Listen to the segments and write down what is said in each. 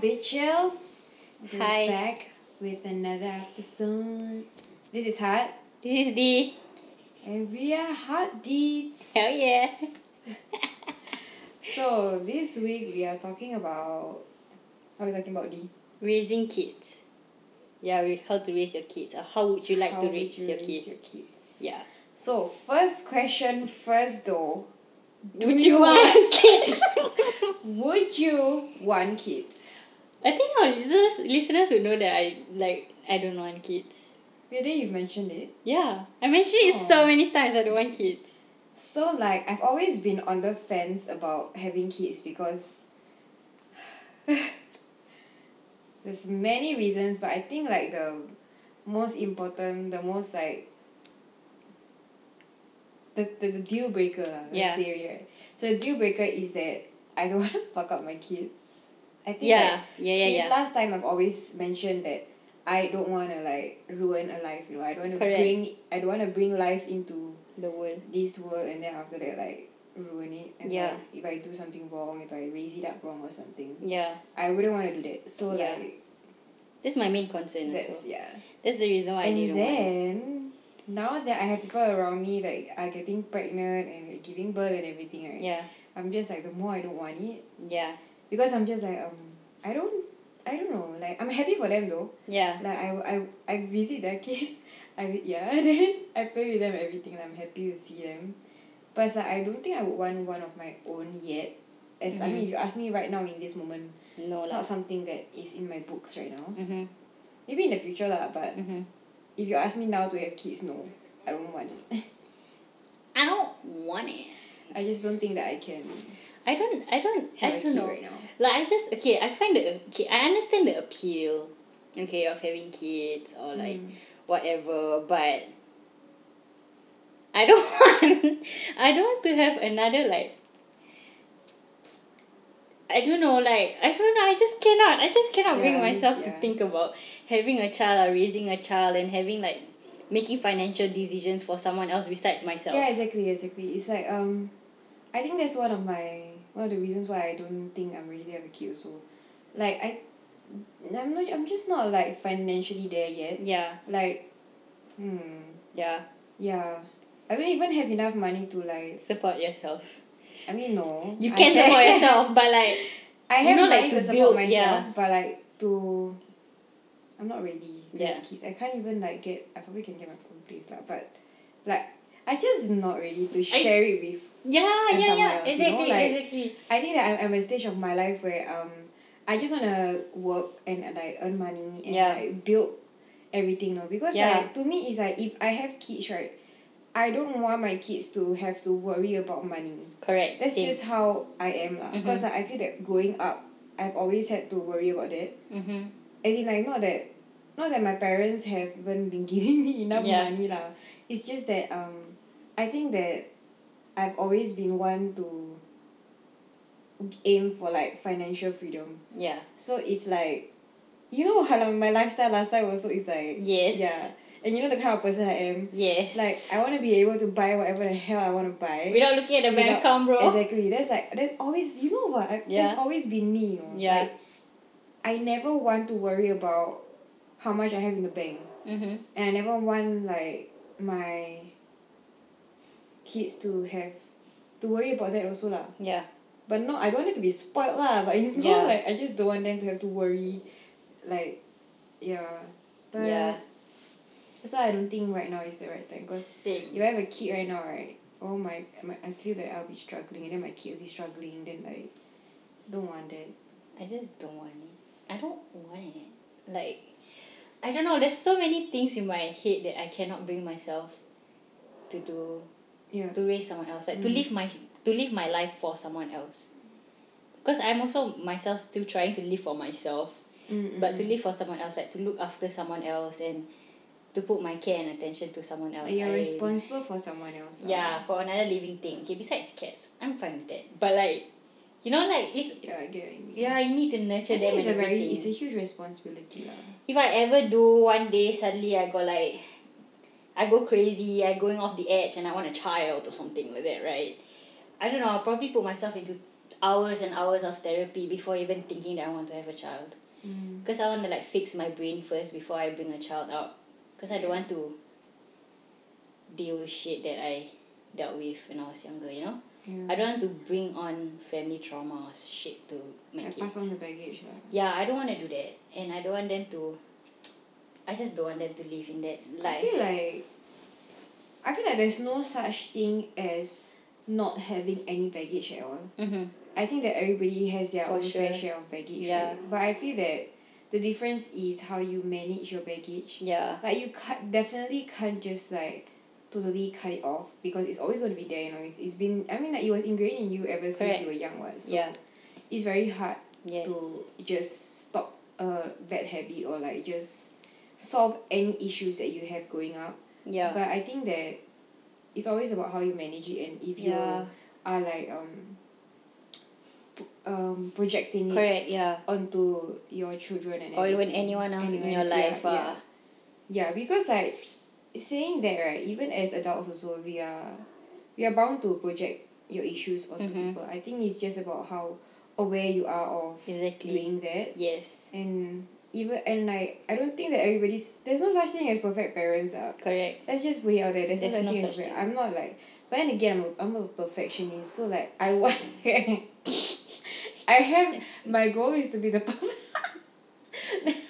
bitches. We're Hi. back with another episode. This is Hot, This is D. and we are Hot Deeds. Hell yeah. So this week we are talking about. Are we talking about, D? Raising kids. Yeah, we how to raise your kids or how would you like How to raise you your raise kids? your kids? Yeah. So first question first though. Do would you want kids? Would you want kids? I think our listeners listeners would know that I like I don't want kids. Really, you've mentioned it. Yeah. I mentioned it so Oh. many times I don't want kids. So like I've always been on the fence about having kids because there's many reasons but I think like the most important the most like the the, the deal breaker lah Yeah. say right so the deal breaker is that I don't want to fuck up my kids I think Yeah. like Yeah, yeah, since yeah. last time I've always mentioned that I don't want to like ruin a life you know I don't want to Correct. bring I don't want to bring life into The world. this world and then after that like ruin it and Yeah. like, if I do something wrong if I raise it up wrong or something Yeah. I wouldn't want to do that so Yeah. like That's my main concern that's also. yeah That's the reason why I and didn't want then now that I have people around me like are getting pregnant and like, giving birth and everything right Yeah. I'm just like the more I don't want it Yeah. Because I'm just like um I don't I don't know like I'm happy for them though Yeah. like I I I visit their kid I yeah then I play with them and everything and I'm happy to see them but it's like I don't think I would want one of my own yet as I mean if you ask me right now in this moment No lah. not something that is in my books right now Mm-hmm. maybe in the future lah but Mm-hmm. if you ask me now to have kids no I don't want it I don't want it. I just don't think that I can I don't I don't have I don't know. right now Like I just okay, I find the okay, I understand the appeal, okay, of having kids or like Mm. whatever, but I don't want I don't want to have another like I don't know, like I don't know, I just cannot I just cannot bring Yeah, myself to think about having a child or raising a child and having like making financial decisions for someone else besides myself. yeah exactly exactly it's like um I think that's one of my one of the reasons why I don't think I'm ready to have a kid also like I I'm not I'm just not like financially there yet Yeah, like hmm yeah. yeah I don't even have enough money to like Support yourself. I mean no You I can have- support yourself, but like I have know, money like, to to support build- myself yeah. but like to I'm not ready to Yeah. have kids I can't even like get I probably can get my own place lah but like I just not ready to share it with Yeah, yeah, you know, Exactly, exactly. I think that I'm, I'm at a stage of my life where um I just wanna work and like earn money and like build everything no because Yeah. like to me it's like if I have kids right I don't want my kids to have to worry about money Correct. that's same. just how I am lah Mhm. because like, I feel that growing up I've always had to worry about that Mm-hmm. as in like not that not that my parents haven't been giving me enough Yeah. money lah it's just that um I think that I've always been one to aim for like financial freedom Yeah. so it's like you know how like, my lifestyle last time also is like Yes. yeah and you know the kind of person I am Yes. like I want to be able to buy whatever the hell I want to buy without looking at the bank account, bro. Exactly. That's like that's always you know what? I, Yeah. That's always been me, you know. Yeah. Like, I never want to worry about how much I have in the bank. Mm-hmm. And I never want like my kids to have to worry about that also lah. Yeah. But no, I don't want it to be spoiled lah. But you know, like I just don't want them to have to worry, like, yeah. But Yeah. That's why I don't think right now is the right time. Cause if I have a kid right now, right? Oh my, my I feel that I'll be struggling, and then my kid will be struggling. Then like, don't want that. I just don't want it. I don't want it. Like, I don't know. There's so many things in my head that I cannot bring myself to do. To raise someone else. Like to Mm. live my to live my life for someone else. Because I'm also myself still trying to live for myself. Mm, But mm, to mm. live for someone else, like to look after someone else and to put my care and attention to someone else. you're I- responsible for someone else. Yeah, for another living thing. Okay, besides cats, I'm fine with that. But like, you know, like it's Yeah, I get what you mean. yeah, you need to nurture think them it's a very everything. it's a huge responsibility lah. if I ever do one day suddenly I go like I go crazy, I going off the edge and I want a child or something like that, right? I don't know, I'll probably put myself into hours and hours of therapy before even thinking that I want to have a child. Mm. Because I want to like fix my brain first before I bring a child out. Because I don't want to deal with shit that I dealt with when I was younger, you know? Yeah. I don't want to bring on family trauma or shit to my Like kids. pass on the baggage lah. Yeah, I don't want to do that. And I don't want them to I just don't want them to live in that life. I feel like I feel like there's no such thing as not having any baggage at all. Mm-hmm. I think that everybody has their For own fair share of baggage. Yeah. right? But I feel that the difference is how you manage your baggage. Yeah. Like you can't definitely can't just like totally cut it off because it's always going to be there. You know, it's, it's been I mean like it was ingrained in you ever since Correct. you were young. What? So Yeah. It's very hard Yes. to just stop a bad habit or like just solve any issues that you have growing up. Yeah. But I think that it's always about how you manage it and if you are like um um projecting it Correct, yeah. onto your children and Or even anyone else in your life. yeah. ah. Yeah, because like saying that right, even as adults also we are we are bound to project your issues onto Mhm. people. I think it's just about how aware you are of Exactly. doing that. Yes. And even and like I don't think that everybody's there's no such thing as perfect parents. Ah. Correct. Let's just put it out there. There's, There's no such no thing as such thing. I'm not like but then again I'm a, I'm a perfectionist. So like I want I have my goal is to be the perfect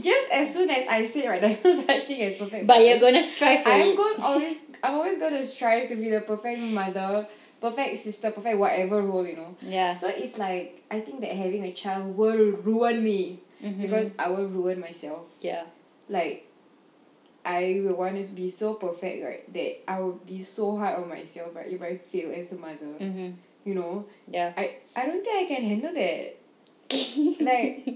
just as soon as I say right, there's no such thing as perfect. But you're gonna strive for I'm it. going always I'm always gonna strive to be the perfect mother, perfect sister, perfect whatever role, you know. Yeah. So it's like I think that having a child will ruin me Mhm. because I will ruin myself. yeah. Like I will want to be so perfect, right? That I will be so hard on myself, right? If I fail as a mother, Mm-hmm. you know, Yeah. I I don't think I can handle that. like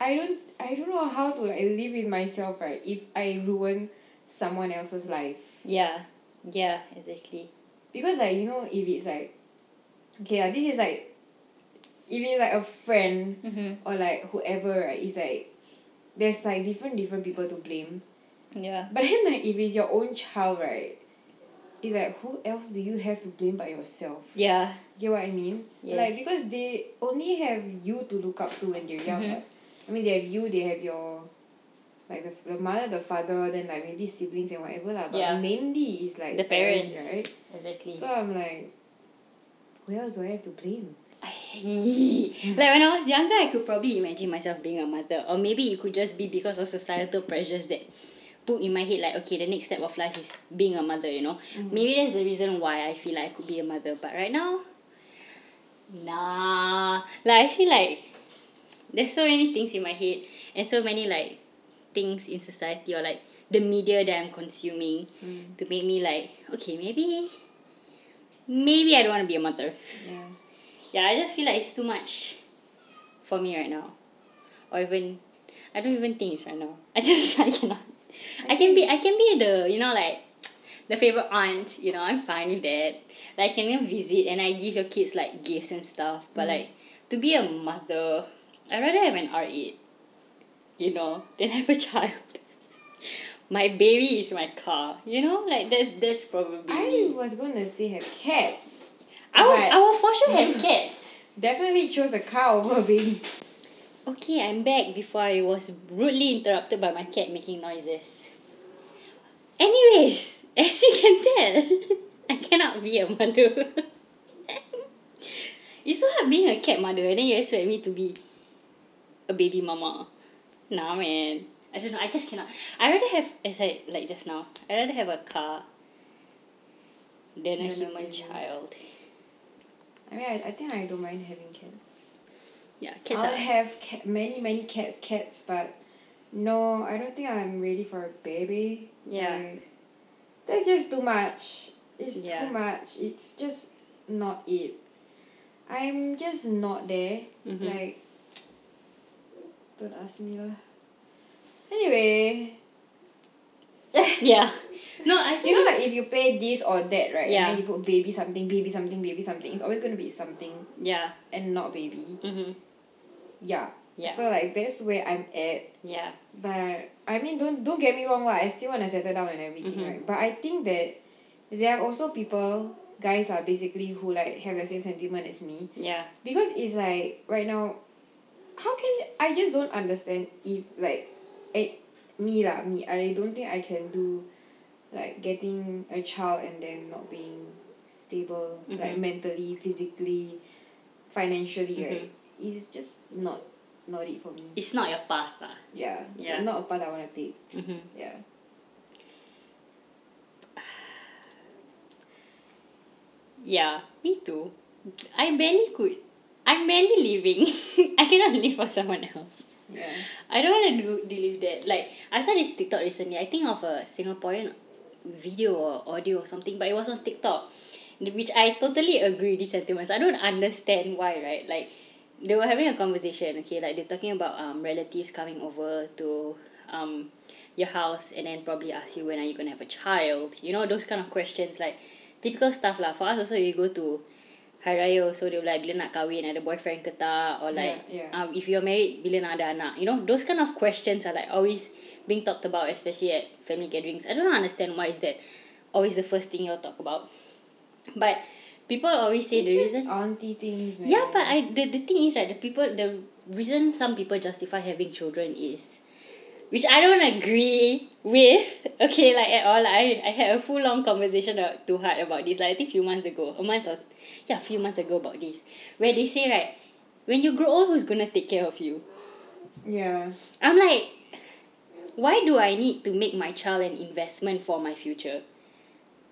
I don't I don't know how to like live with myself right if I ruin someone else's life yeah. Yeah, exactly. because like you know if it's like okay uh, this is like if it's like a friend Mm-hmm. or like whoever right it's like there's like different different people to blame Yeah. but then like if it's your own child right it's like who else do you have to blame but yourself Yeah. You get what I mean? Yes. Like because they only have you to look up to when they're young. Mhm. what. I mean, they have you. They have your, like the, the mother, the father, then like maybe siblings and whatever lah. But Yeah. mainly is like The parents. right? Exactly. So I'm like, who else do I have to blame? Like when I was younger, I could probably imagine myself being a mother, or maybe it could just be because of societal pressures that put in my head like, okay, the next step of life is being a mother. You know, mm. maybe that's the reason why I feel like I could be a mother. But right now, nah. Like I feel like there's so many things in my head and so many like things in society or like the media that I'm consuming mm. to make me like, okay, maybe, maybe I don't want to be a mother Yeah. Yeah I just feel like it's too much for me right now. Or even I don't even think it's right now. I just I cannot. I can be I can be the you know like the favorite aunt you know I'm fine with that. Like I can even visit and I give your kids like gifts and stuff. But mm. like to be a mother I'd rather have an R8 you know than have a child. My baby is my car you know? Like that that's probably I was gonna say have cats. I will, I will for sure have cats Definitely chose a cow over a baby. Okay, I'm back before I was rudely interrupted by my cat making noises. Anyways, as you can tell, I cannot be a mother. it's so hard being a cat mother and then you expect me to be a baby mama. Nah man. I don't know, I just cannot. I rather have as I like just now, I rather have a car than a human child. I mean, I, I think I don't mind having cats. Yeah, cats I'll have cat, many many cats cats but no I don't think I'm ready for a baby Yeah. Like, that's just too much it's Yeah. too much it's just not it I'm just not there Mhm. like don't ask me lah anyway Yeah. No, I see. you know like if you play this or that right Yeah. and then you put baby something baby something baby something it's always gonna be something Yeah. and not baby Mm-hmm. yeah Yeah. so like that's where I'm at Yeah. But I mean, don't don't get me wrong lah. I still want to settle down and everything, Mhm. right? But I think that there are also people guys are basically who like have the same sentiment as me Yeah. because it's like right now how can I just don't understand if like eh, me lah me I don't think I can do like getting a child and then not being stable like Mhm. mentally physically financially Mhm. right it's just not not it for me It's not your path lah. yeah, Yeah. not a path I want to take Mm-hmm. yeah Yeah, me too. I barely could. I'm barely living. I cannot live for someone else. yeah I don't want to do deal with that. Like I saw this TikTok recently. I think of a Singaporean video or audio or something, but it was on TikTok, which I totally agree these sentiments. I don't understand why, right? Like they were having a conversation. Okay, like they're talking about um relatives coming over to um your house and then probably ask you when are you gonna have a child. You know those kind of questions like typical stuff lah. For us also, you go to Hari Raya also they will like bila nak kahwin ada boyfriend ke tak? Or like Yeah, yeah. um if you're married bila nak ada anak? You know those kind of questions are like always being talked about especially at family gatherings. I don't understand why is that always the first thing you'll talk about. But people always say it's the just reason auntie things man. yeah but I the, the thing is right the people the reason some people justify having children is which I don't agree with okay like at all. I I had a full long conversation uh, to heart about this like, I think few months ago a month or yeah a few months ago about this where they say right when you grow old who's gonna take care of you? Yeah. I'm like why do I need to make my child an investment for my future?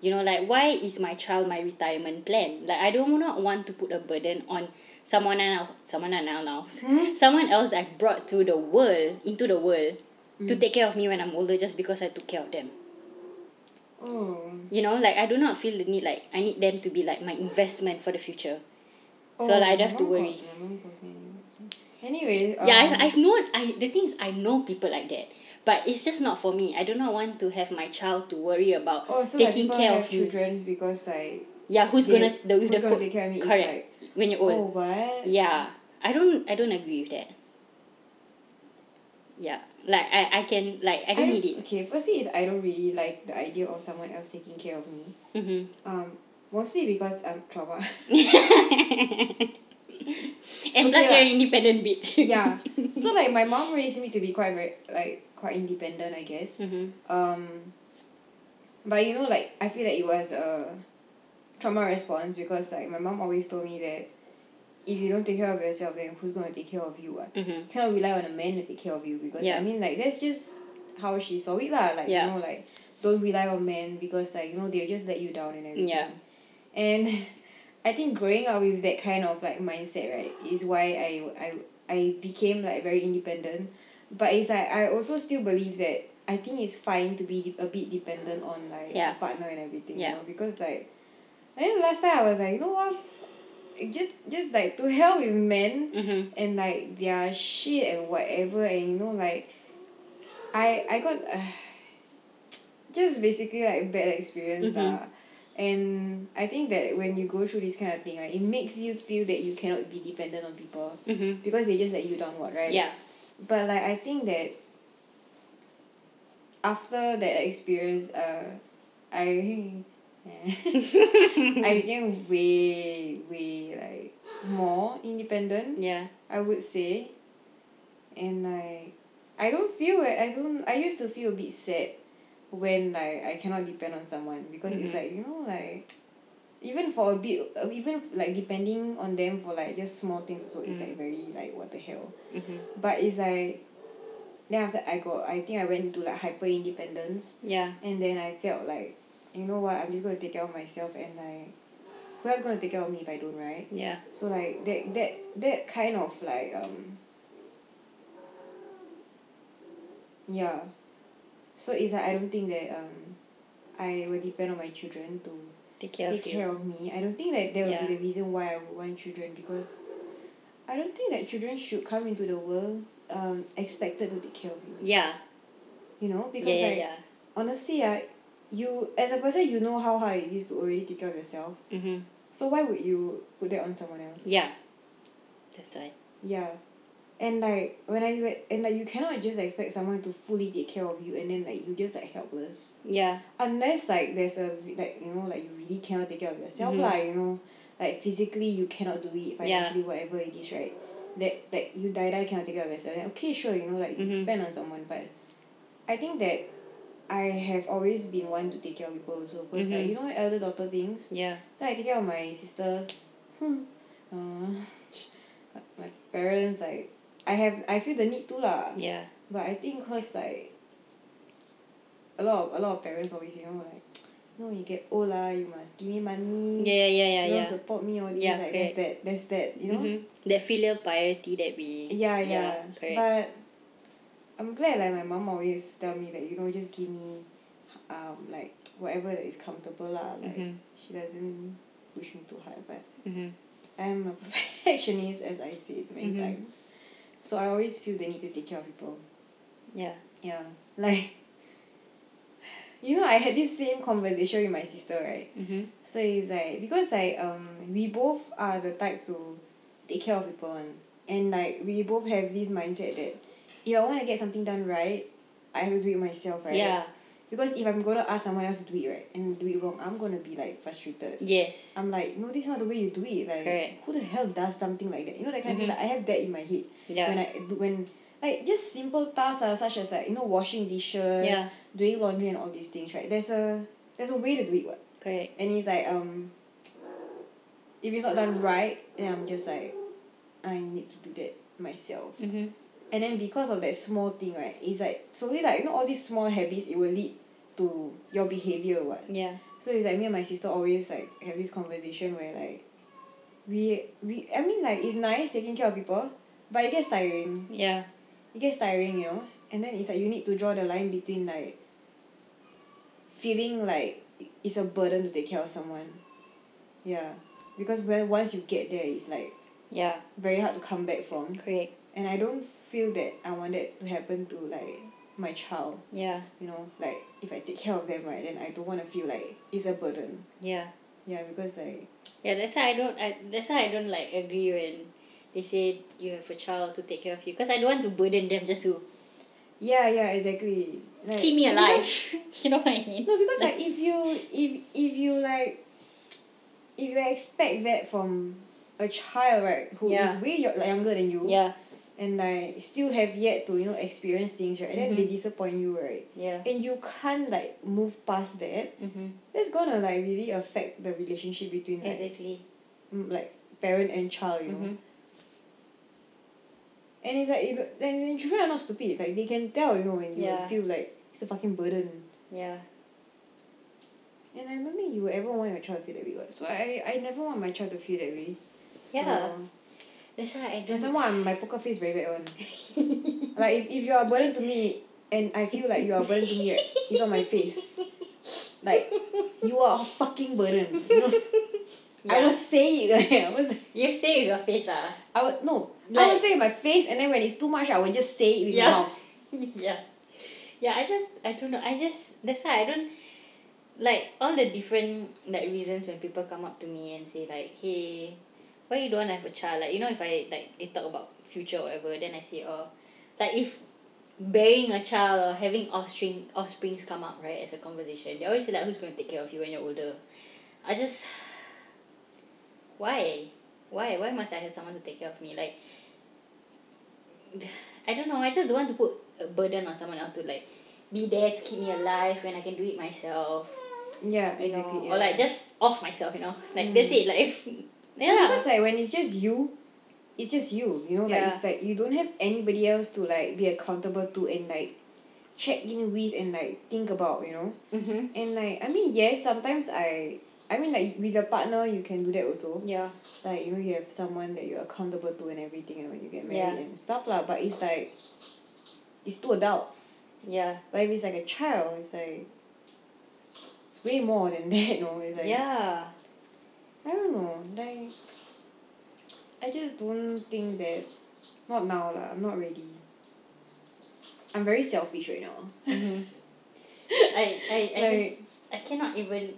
You know like why is my child my retirement plan? Like I do not want to put a burden on someone else someone else someone else that I brought to the world into the world to take care of me when I'm older just because I took care of them. Oh. You know like I do not feel the need like I need them to be like my investment for the future. Oh, So, like, I don't have to worry. my mom calls me investment. Anyway, um, yeah I've, I've known I the thing is I know people like that. But it's just not for me. I do not want to have my child to worry about oh, so like taking people care have of you. children because like yeah who's they- gonna the with who's the gonna co- take care of me if, correct. like- when you're old. oh what? Yeah. I don't I don't agree with that yeah like I I can like I don't need it okay firstly is I don't really like the idea of someone else taking care of me mm-hmm. um mostly because I'm trauma and plus Okay you're lah. an independent bitch yeah so like my mom raised me to be quite very like quite independent I guess mm-hmm. um but you know like I feel like it was a trauma response because like my mom always told me that if you don't take care of yourself then who's gonna take care of you what Mm-hmm. cannot rely on a man to take care of you because Yeah. I mean like that's just how she saw it lah like Yeah. you know like don't rely on men because like you know they'll just let you down and everything Yeah. and I think growing up with that kind of like mindset right is why I I I became like very independent but it's like I also still believe that I think it's fine to be a bit dependent on like Yeah. a partner and everything Yeah. you know because like I think last time I was like you know what just just like to hell with men Mm-hmm. and like their shit and whatever and you know like I I got uh, just basically like bad experience lah. And I think that when you go through this kind of thing right it makes you feel that you cannot be dependent on people. Mm-hmm. because they just let you down what right? Yeah. But like I think that after that experience uh I I became way way like more independent yeah I would say and like I don't feel it I don't I used to feel a bit sad when like I cannot depend on someone because it's Mhm. like you know like even for a bit even like depending on them for like just small things also it's Mm. like very like what the hell mm-hmm. but it's like then after I got I think I went into like hyper independence yeah and then I felt like you know what? I'm just gonna take care of myself and like who else gonna take care of me if I don't right? Yeah. So like that that that kind of like um yeah. So it's like I don't think that um I will depend on my children to take care take of care of me. I don't think that that would Yeah. be the reason why I would want children because I don't think that children should come into the world um expected to take care of you yeah. You know? Because yeah like yeah. honestly ah you as a person you know how hard it is to already take care of yourself. Mm-hmm. so why would you put that on someone else? Yeah. That's right yeah. And like when I and like you cannot just expect someone to fully take care of you and then like you just like helpless. Yeah. Unless like there's a like you know like you really cannot take care of yourself Mhm. lah you know. Like physically you cannot do it financially whatever it is right? That that you die die cannot take care of yourself. Then okay sure you know like you Mhm. depend on someone. But I think that I have always been one to take care of people also. Because like Mhm. you know elder daughter things. Yeah. So I take care of my sisters. Uh, my parents like I have I feel the need to lah. Yeah. But I think cause like a lot of a lot of parents always you know like no you get old lah you must give me money. Yeah yeah yeah you know yeah. support me all this Yeah, like there's that there's that you know? Mhm. that filial piety that we yeah. yeah, correct. But I'm glad like my mom always tell me that you know just give me um like whatever that is comfortable lah like Mhm. she doesn't push me too hard but Mhm. I'm a perfectionist as I said many Mhm. times so I always feel the need to take care of people yeah Yeah, like you know, I had this same conversation with my sister, right? So it's like because like um we both are the type to take care of people one. and like we both have this mindset that if I want to get something done right, I have to do it myself, right? yeah Because if I'm gonna ask someone else to do it right and do it wrong, I'm gonna be like frustrated. yes I'm like, no, this is not the way you do it. Like, Correct. who the hell does something like that? You know that kind of thing. Mhm. Like, I have that in my head yeah when I do when like just simple tasks are such as like you know washing dishes, Yeah. doing laundry and all these things right. There's a there's a way to do it what, correct and it's like um. If it's not done right, then I'm just like, I need to do that myself. Mhm. And then because of that small thing right, it's like slowly like you know all these small habits it will lead to your behavior what. yeah So it's like me and my sister always like have this conversation where like we we I mean like it's nice taking care of people, but it gets tiring. yeah It gets tiring, you know? And then it's like you need to draw the line between like feeling like it's a burden to take care of someone. Yeah. Because when once you get there it's like yeah very hard to come back from. correct And I don't feel that I want that to happen to like my child. yeah You know, like if I take care of them right then I don't wanna feel like it's a burden. yeah Yeah, because like yeah that's why I don't I that's why I don't like agree when they say you have a child to take care of you because I don't want to burden them just to yeah, yeah, exactly. Like, keep me because- alive you know what I mean No, because like if you if if you like if you expect that from a child right who is Yeah. way younger than you yeah and like still have yet to you know experience things right? And then they disappoint you right? Yeah. And you can't like move past that. Mhm that's gonna like really affect the relationship between like exactly. like parent and child you know? Mhm and it's like you don't- and children are not stupid. Like they can tell you know when you Yeah. feel like it's a fucking burden. Yeah. And I don't think you would ever want your child to feel that way. So I, I never want my child to feel that way. Yeah. So, that's why I don't some more my poker face very bad one. like if, if you are burden to me and I feel like you are burden to me, it's on my face. Like you are a fucking burden. You know? I would say it. Like, I was you say it with your face ah I would no. I Like- would say it with my face and then when it's too much I would just say it with mouth. yeah yeah I just I don't know I just that's why I don't like all the different like reasons when people come up to me and say like hey why you don't want to have a child? Like you know if I like they talk about future or whatever then I say oh like if bearing a child or having offspring offsprings come up right as a conversation they always say like who's going to take care of you when you're older? I just why? Why? Why must I have someone to take care of me? Like I don't know I just don't want to put a burden on someone else to like be there to keep me alive when I can do it myself. Yeah, you exactly. know? yeah. or like just off myself you know? Like that's mm. it. Like if Yeah because like when it's just you, it's just you. You know, like it's like you don't have anybody else to like be accountable to and like check in with and like think about. You know, mm-hmm. and like I mean yes, sometimes I. I mean like with a partner you can do that also. yeah Like you know you have someone that you're accountable to and everything and when you get married Yeah. and stuff lah. But it's like it's two adults. yeah But if it's like a child, it's like it's way more than that, you know It's like yeah I don't know, like I just don't think that not now lah, I'm not ready. I'm very selfish right now. mm-hmm. I I, I just I cannot even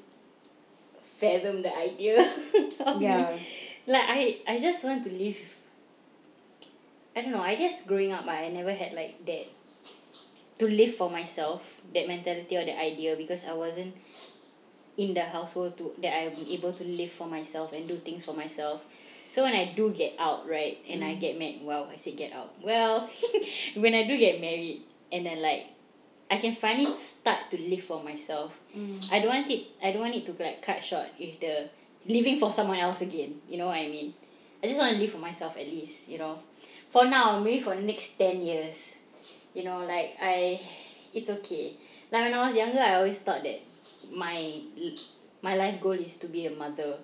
fathom the idea of me. Yeah. like I I just want to live I I don't know. I guess growing up, I never had like that to live for myself that mentality or that idea because I wasn't in the household to that I'm able to live for myself and do things for myself. So when I do get out, right, and I get married, well, I said get out. Well, when I do get married, and then like, I can finally start to live for myself. Mm. I don't want it. I don't want it to like cut short with the living for someone else again. You know what I mean? I just want to live for myself at least. You know, for now, maybe for the next ten years. You know, like I, it's okay. Like when I was younger, I always thought that my my life goal is to be a mother,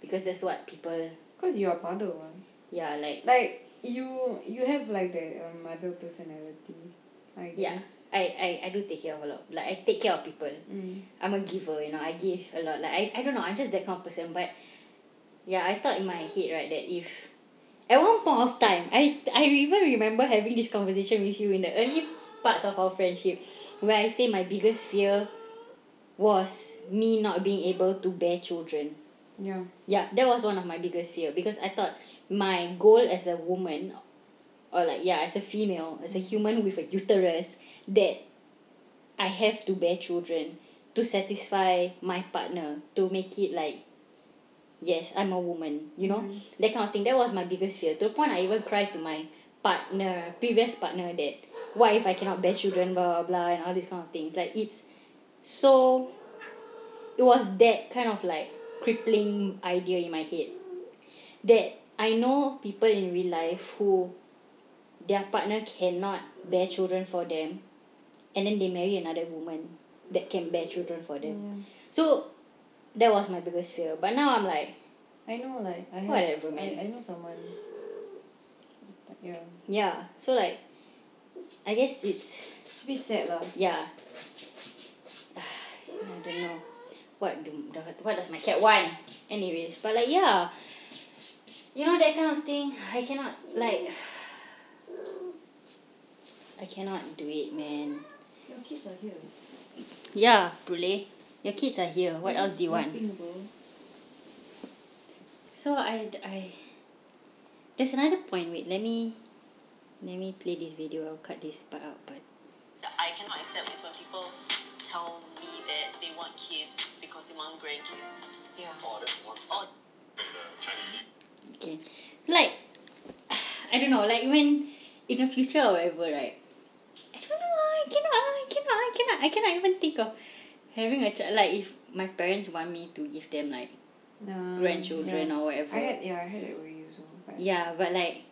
because that's what people. Cause you're a mother one. Yeah, like Like you you have like the um, mother personality. I yeah, guess. I, I I do take care of a lot. Like I take care of people. Mm. I'm a giver, you know, I give a lot. Like I, I don't know, I'm just that kind of person. But yeah, I thought in my head, right, that if at one point of time, I, st- I even remember having this conversation with you in the early parts of our friendship where I say my biggest fear was me not being able to bear children. Yeah. Yeah, that was one of my biggest fear because I thought my goal as a woman or like yeah, as a female, as a human with a uterus that I have to bear children to satisfy my partner to make it like yes, I'm a woman, you know? Mm-hmm. That kind of thing. That was my biggest fear. To the point I even cried to my partner, previous partner that what if I cannot bear children, blah blah blah and all these kind of things. Like it's so it was that kind of like crippling idea in my head that I know people in real life who their partner cannot bear children for them and then they marry another woman that can bear children for them. Yeah. So that was my biggest fear. But now I'm like, I know like I have, Whatever, man. I, I know someone. Yeah. yeah. So like I guess it's It's a bit sad lah. yeah. I don't know. What do what does my cat want? Anyways, but like yeah. You know that kind of thing. I cannot like I cannot do it, man. Your kids are here. Yeah, Brule. Your kids are here. What else do you want? Bro. So I, I there's another point. Wait, let me let me play this video. I'll cut this part out. But I cannot accept this when people tell me that they want kids because they want grandkids. Yeah. Oh, that's one Or in the Chinese okay, like I don't know. Like when in the future or whatever, right? I don't know. I cannot. I cannot. I cannot. I cannot even think of having a child. Like if my parents want me to give them like Um, grandchildren yeah. or whatever. I had yeah I had that worry also. But yeah, but like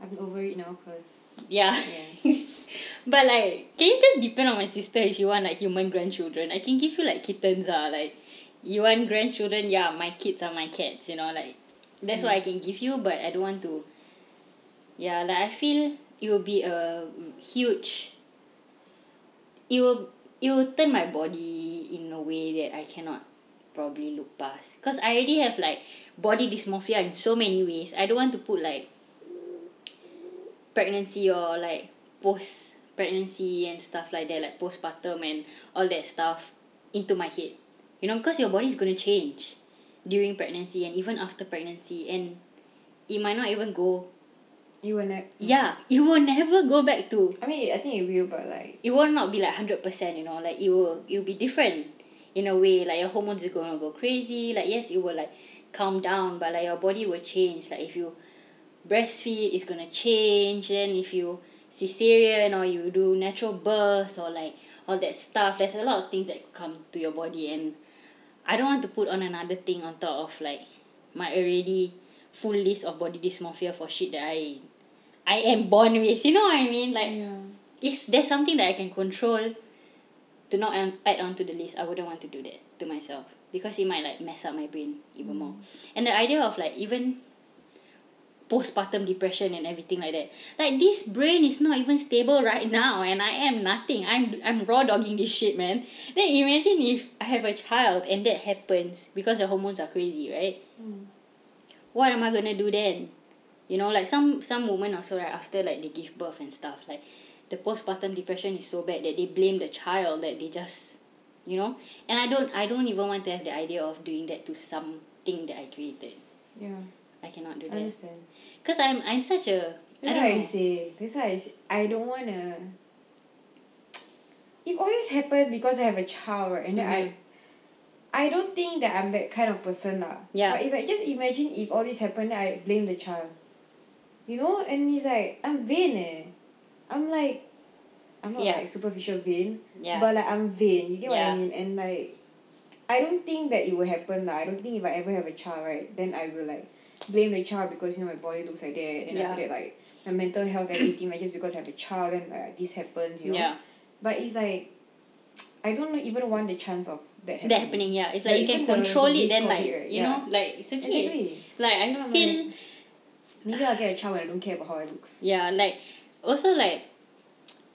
I'm over it now cause yeah. Yeah. but like, can you just depend on my sister if you want like human grandchildren? I can give you like kittens ah like, you want grandchildren? Yeah, my kids are my cats. You know like, that's what I can give you. But I don't want to. Yeah, like I feel it will be a huge. It will it will turn my body in a way that I cannot probably look past because I already have like body dysmorphia in so many ways. I don't want to put like pregnancy or like post pregnancy and stuff like that like postpartum and all that stuff into my head. You know because your body is going to change during pregnancy and even after pregnancy and it might not even go you will ne- yeah you will never go back to I mean I think it will but like it will not be like hundred percent you know like it will it will be different in a way like your hormones is gonna go crazy like yes it will like calm down but like your body will change. Like if you breastfeed it's gonna change then if you cesarean or you do natural birth or like all that stuff there's a lot of things that could come to your body and I don't want to put on another thing on top of like my already full list of body dysmorphia for shit that I I am born with you know what I mean? Like yeah. if there's something that I can control to not add on to the list, I wouldn't want to do that to myself because it might like mess up my brain even more. And the idea of like even postpartum depression and everything like that. Like this brain is not even stable right now and I am nothing. I'm I'm raw dogging this shit, man. Then imagine if I have a child and that happens because the hormones are crazy, right? What am I gonna do then? You know, like some some women also right after like they give birth and stuff, like the postpartum depression is so bad that they blame the child that they just you know and i don't i don't even want to have the idea of doing that to something that i created yeah i cannot do I that understand because i'm i'm such a I That's don't why I say. That's why I say, I don't wanna. If all this happened because I have a child, right, and then Mhm. I, I don't think that I'm that kind of person lah. Yeah. But it's like just imagine if all this happened, I blame the child. You know, and it's like I'm vain eh. I'm like, I'm not Yeah. like superficial vain, Yeah. but like I'm vain. You get what Yeah. I mean? And like, I don't think that it will happen lah. I don't think if I ever have a child, right, then I will like blame the child because you know my body looks like that, and after that like my mental health everything like just because I have a child then like this happens, you know. yeah. But it's like, I don't even want the chance of that happening. That happening, yeah. It's like, Like, you can control the it, then like it, right? you Yeah. know, like it's okay. Exactly. Like I So feel like- Maybe I'll get a child when I don't care about how it looks. yeah, like also like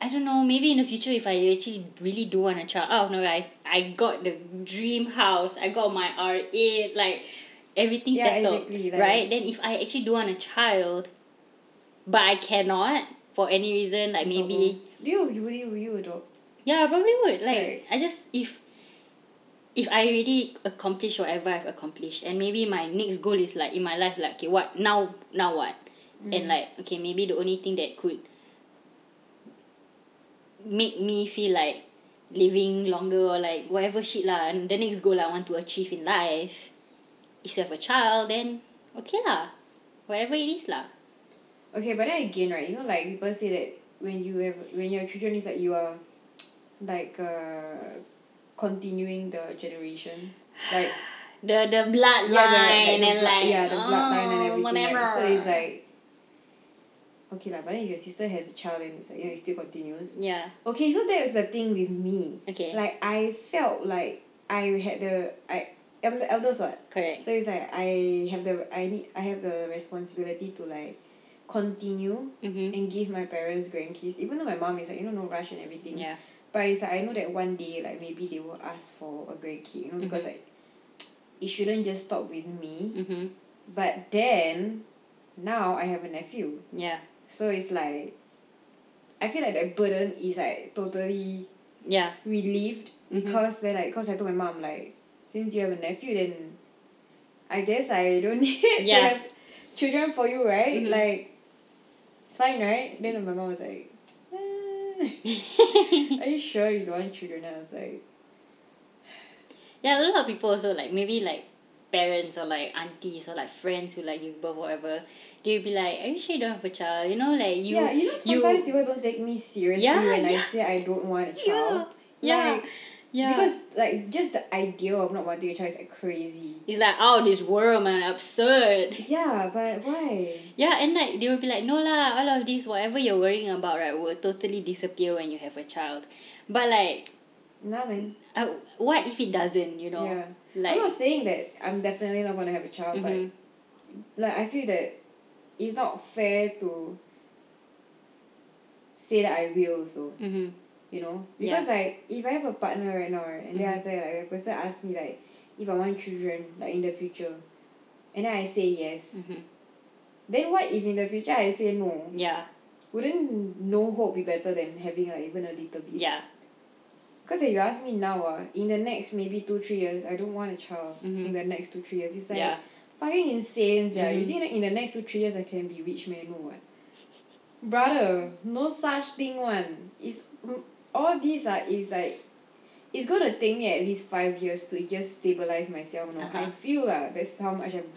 I don't know, maybe in the future if I actually really do want a child, oh no, I I got the dream house, I got my R eight, like everything Yeah, settled. exactly, like- right? Then if I actually do want a child but I cannot for any reason, like maybe You, you, you, you adopt. Yeah, I probably would. Like Right. I just if if I already accomplish whatever I've accomplished and maybe my next goal is like in my life like okay what now now what? Mm. And like okay maybe the only thing that could make me feel like living longer or like whatever shit lah and the next goal I want to achieve in life is to have a child then okay lah. Whatever it is lah. Okay, but then again, right? You know, like people say that when you have when you have children, it's like you are, like uh, continuing the generation, like The the bloodline yeah, the, the, the and blood- like yeah, the bloodline and oh, everything. whatever. Right? So it's like. Okay lah, but then if your sister has a child, then it's like yeah, it still continues. Yeah. Okay, so that's the thing with me. Okay. Like I felt like I had the I I'm the eldest what. Correct. So it's like I have the I need I have the responsibility to like continue Mm-hmm. and give my parents grandkids. Even though my mom is like you know no rush and everything. Yeah. But it's like I know that one day like maybe they will ask for a grandkid, you know, because like it shouldn't just stop with me. Mm-hmm. But then now I have a nephew. Yeah. So it's like I feel like that burden is like totally Yeah. relieved Mhm. because then like cause I told my mom like since you have a nephew then I guess I don't need to have children for you right Mhm. like it's fine right then my mom was like "Eh, are you sure you don't want children I was like Yeah, a lot of people also like maybe like parents or like aunties or like friends who like give birth whatever, they'll be like, Are you sure you don't have a child? You know, like you yeah you know sometimes people don't take me seriously Yeah, when I say I don't want a child Yeah. Like, Yeah. Because like just the idea of not wanting a child is like crazy it's like oh this world man absurd. yeah but why Yeah, and like they will be like, No lah, all of this whatever you're worrying about right will totally disappear when you have a child. But like nah man uh, what if it doesn't, you know? yeah Like I'm not saying that I'm definitely not gonna have a child, Mhm. but like I feel that it's not fair to say that I will also, mm-hmm. You know? Because like if I have a partner right now, right, and then Mhm. after that, like the person asks me like if I want children like in the future, and then I say yes, Mhm. then what if in the future I say no? Yeah. Wouldn't no hope be better than having like even a little bit? Yeah. Because if you ask me now, uh, in the next maybe two three years, I don't want a child. Mhm. In the next two three years, it's like Yeah. fucking insane, yeah. You Mhm. think in the next two three years I can be rich man? No what? Brother, no such thing one. It's all these are is like it's gonna take me at least five years to just stabilize myself. No, I Uh-huh. feel lah. That's how much I'm.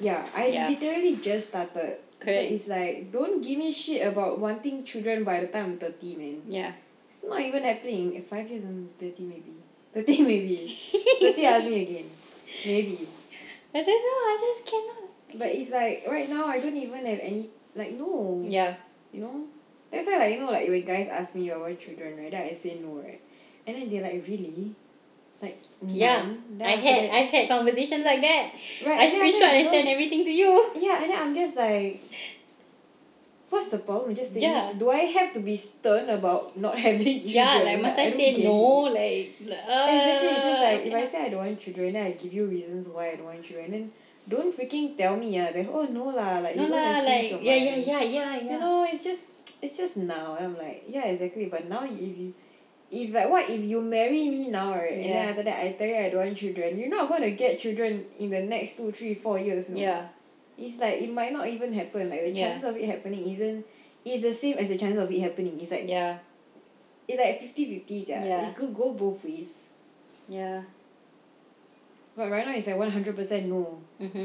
Yeah, I literally just started. So it's like don't give me shit about wanting children by the time I'm thirty, man. Yeah. It's not even happening. In five years, I'm 30 maybe. 30 maybe. 30 ask me again. Maybe. I don't know, I just cannot. But it's like, right now, I don't even have any, like, no. Yeah. You know? That's why, like, you know, like, when guys ask me about children, right, then I say no, right? And then they're like, really? Like, Yeah. I had that- I've had conversations like that. right, I and screenshot and send everything to you. Yeah, and then I'm just like, what's the problem? Just Yeah. this. Do I have to be stern about not having children? Yeah, like must I don't say no? it. Like uh, Exactly, just like if I say I don't want children, then I give you reasons why I don't want children. Then don't freaking tell me ah that oh no lah like no you change like yeah, yeah, yeah, yeah, yeah. You know, it's just it's just now. I'm like yeah exactly. But now if you if like what if you marry me now right and then after that I tell you I don't want children, you're not gonna get children in the next two three four years. No? Yeah. it's like it might not even happen like the chances of it happening isn't is the same as the chance of it happening it's like Yeah. it's like fifty fifty yeah. Yeah. it could go both ways Yeah. but right now it's like one hundred percent no Mm-hmm.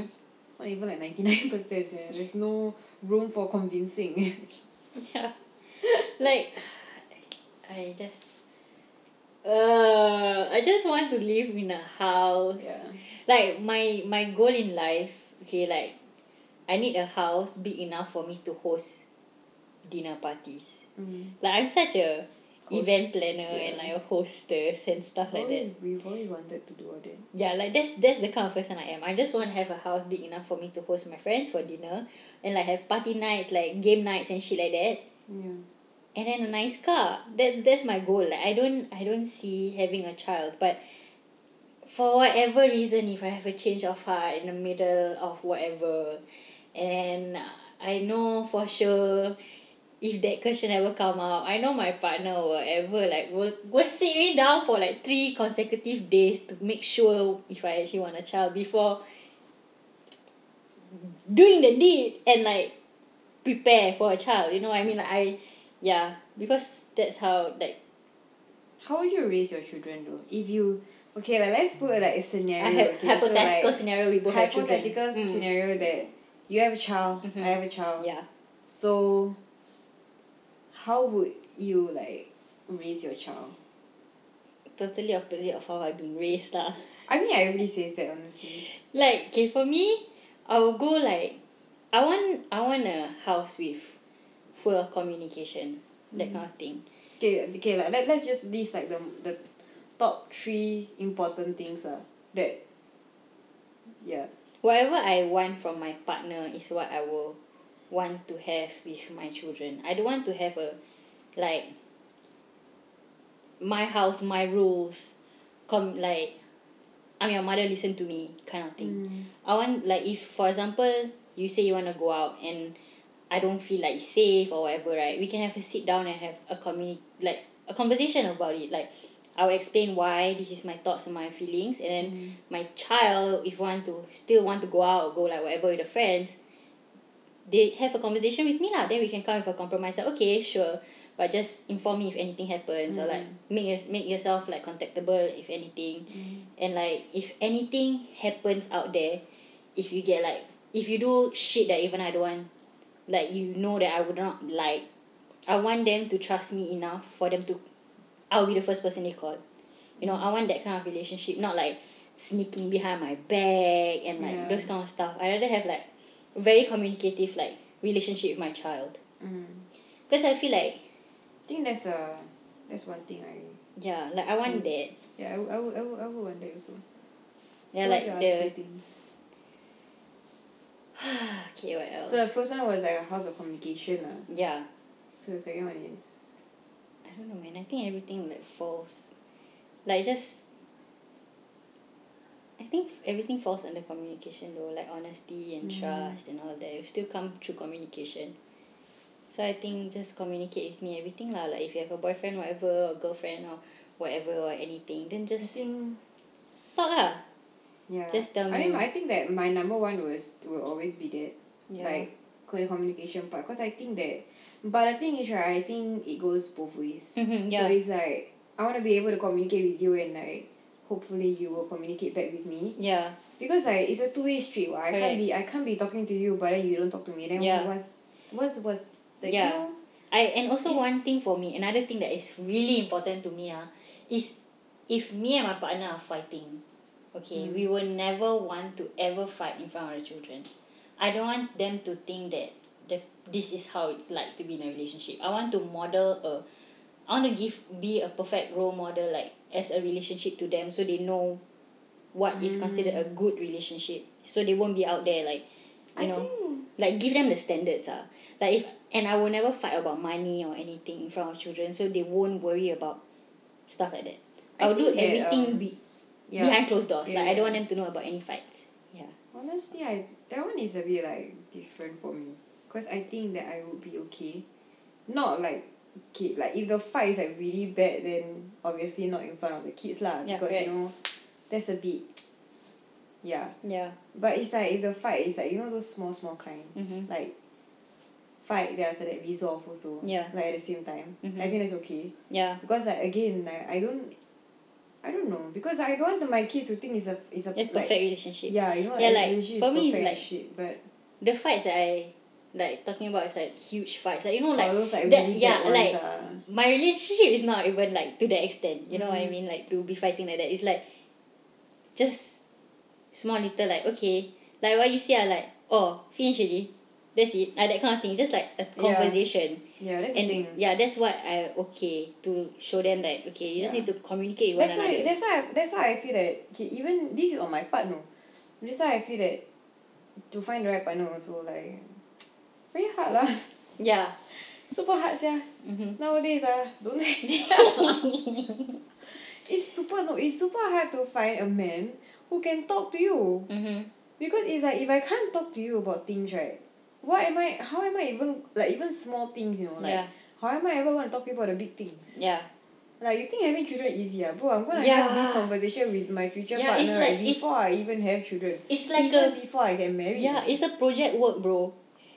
it's not even like ninety nine percent yeah. there's no room for convincing Yeah. like I just uh I just want to live in a house. yeah Like my my goal in life, okay, like I need a house big enough for me to host dinner parties. mm. Like I'm such a event planner and like a hostess and stuff like that. we've always wanted to do all that Yeah, like that's that's the kind of person I am. I just want to have a house big enough for me to host my friends for dinner and like have party nights, like game nights and shit like that. yeah and then a nice car that's that's my goal like I don't I don't see having a child but for whatever reason if I have a change of heart in the middle of whatever and I know for sure if that question ever come out I know my partner or ever like will will sit me down for like three consecutive days to make sure if I actually want a child before doing the deed and like prepare for a child you know what I mean? Like I yeah because that's how like how would you raise your children though? If you okay like let's put like a scenario I have okay, hypothetical so, scenario we both like, have children. hypothetical Mm. scenario that you have a child Mhm. I have a child. Yeah. So how would you like raise your child? Totally opposite of how I've been raised lah. I mean everybody says that honestly. Like okay for me I will go like I want I want a house with full of communication that kind of thing. Okay okay like let, let's just list like the the top three important things uh, that yeah. Whatever I want from my partner is what I will want to have with my children. I don't want to have a like my house my rules come like I'm your mother listen to me kind of thing. Mm. I want like if for example you say you want to go out and I don't feel like safe or whatever right? We can have a sit down and have a communi like a conversation about it. Like I will explain why this is my thoughts and my feelings and then mm. my child if want to still want to go out or go like whatever with the friends they have a conversation with me lah then we can come with a compromise like okay sure but just inform me if anything happens or like mm-hmm. make your- make yourself like contactable if anything. Mm-hmm. And like if anything happens out there if you get like if you do shit that even I don't want like you know that I would not like I want them to trust me enough for them to I'll be the first person they call. You know I want that kind of relationship not like sneaking behind my back and like those kind of stuff. I rather have like very communicative like relationship with my child. Mm. because I feel like I think that's a that's one thing I yeah like I want that. Yeah I, would- I would I would I would want that also. Yeah So like what's your other the things. Okay what else? So the first one was like a house of communication lah yeah. So the second one is I don't know man. I think everything like falls. Like just I think everything falls under communication though like honesty and trust and all that. It will still come through communication. So I think just communicate with me everything lah. Like if you have a boyfriend whatever or girlfriend or whatever or anything then just think talk lah. Yeah. Just tell me. I mean. I think that my number one was will always be that. Yeah. like communication part. Because I think that but the thing is right I think it goes both ways. Mhm, so it's like I want to be able to communicate with you and like hopefully you will communicate back with me. Yeah. Because like it's a two way street what? I can't be I can't be talking to you but then you don't talk to me. Then what's what's what's like you know? I and also one thing for me, another thing that is really important to me ah, is if me and my partner are fighting, okay, we will never want to ever fight in front of the children. I don't want them to think that the this is how it's like to be in a relationship. I want to model a I want to give be a perfect role model like as a relationship to them so they know what is considered a good relationship. So they won't be out there like you I know like give them the standards ah. Like if and I will never fight about money or anything in front of children so they won't worry about stuff like that. I will do that, everything um, be, yeah. behind closed doors like I don't want them to know about any fights yeah. Honestly, I that one is a bit like different for me, cause I think that I would be okay, not like kid like if the fight is like really bad then obviously not in front of the kids lah because you know, that's a bit. yeah Yeah. but it's like if the fight is like you know those small small kind Mm-hmm. like fight then after that resolve also Yeah. like at the same time Mhm. I think that's okay Yeah. because like again like I don't I don't know because I don't want my kids to think it's a it's a like perfect relationship. yeah you know Yeah, like, relationship for is me it's perfect like- shit but The fights that I like talking about is like huge fights. Like you know, like all those like that- really yeah, like- are my relationship is not even like to that extent. You know what I Mhm. mean? Like to be fighting like that. It's like just small little like okay, like what you see are like oh finish already. That's it. Uh, that kind of thing. Just like a conversation. yeah that's the thing yeah, that's what I okay to show them that okay, you just need to communicate with that's one why another. that's why I, that's why I feel that okay, even this is on my part no that's why I feel that to find the right partner also like very hard lah Yeah. super hard sia Mm-hmm. nowadays ah don't it's super no it's super hard to find a man who can talk to you mm-hmm. because it's like if I can't talk to you about things right what am I how am I even like even small things you know like Yeah. how am I ever going to talk to you about the big things Yeah. like you think having children easy ah bro I'm gonna Yeah. have this conversation with my future Yeah, partner before I even have children It's like even a before I get married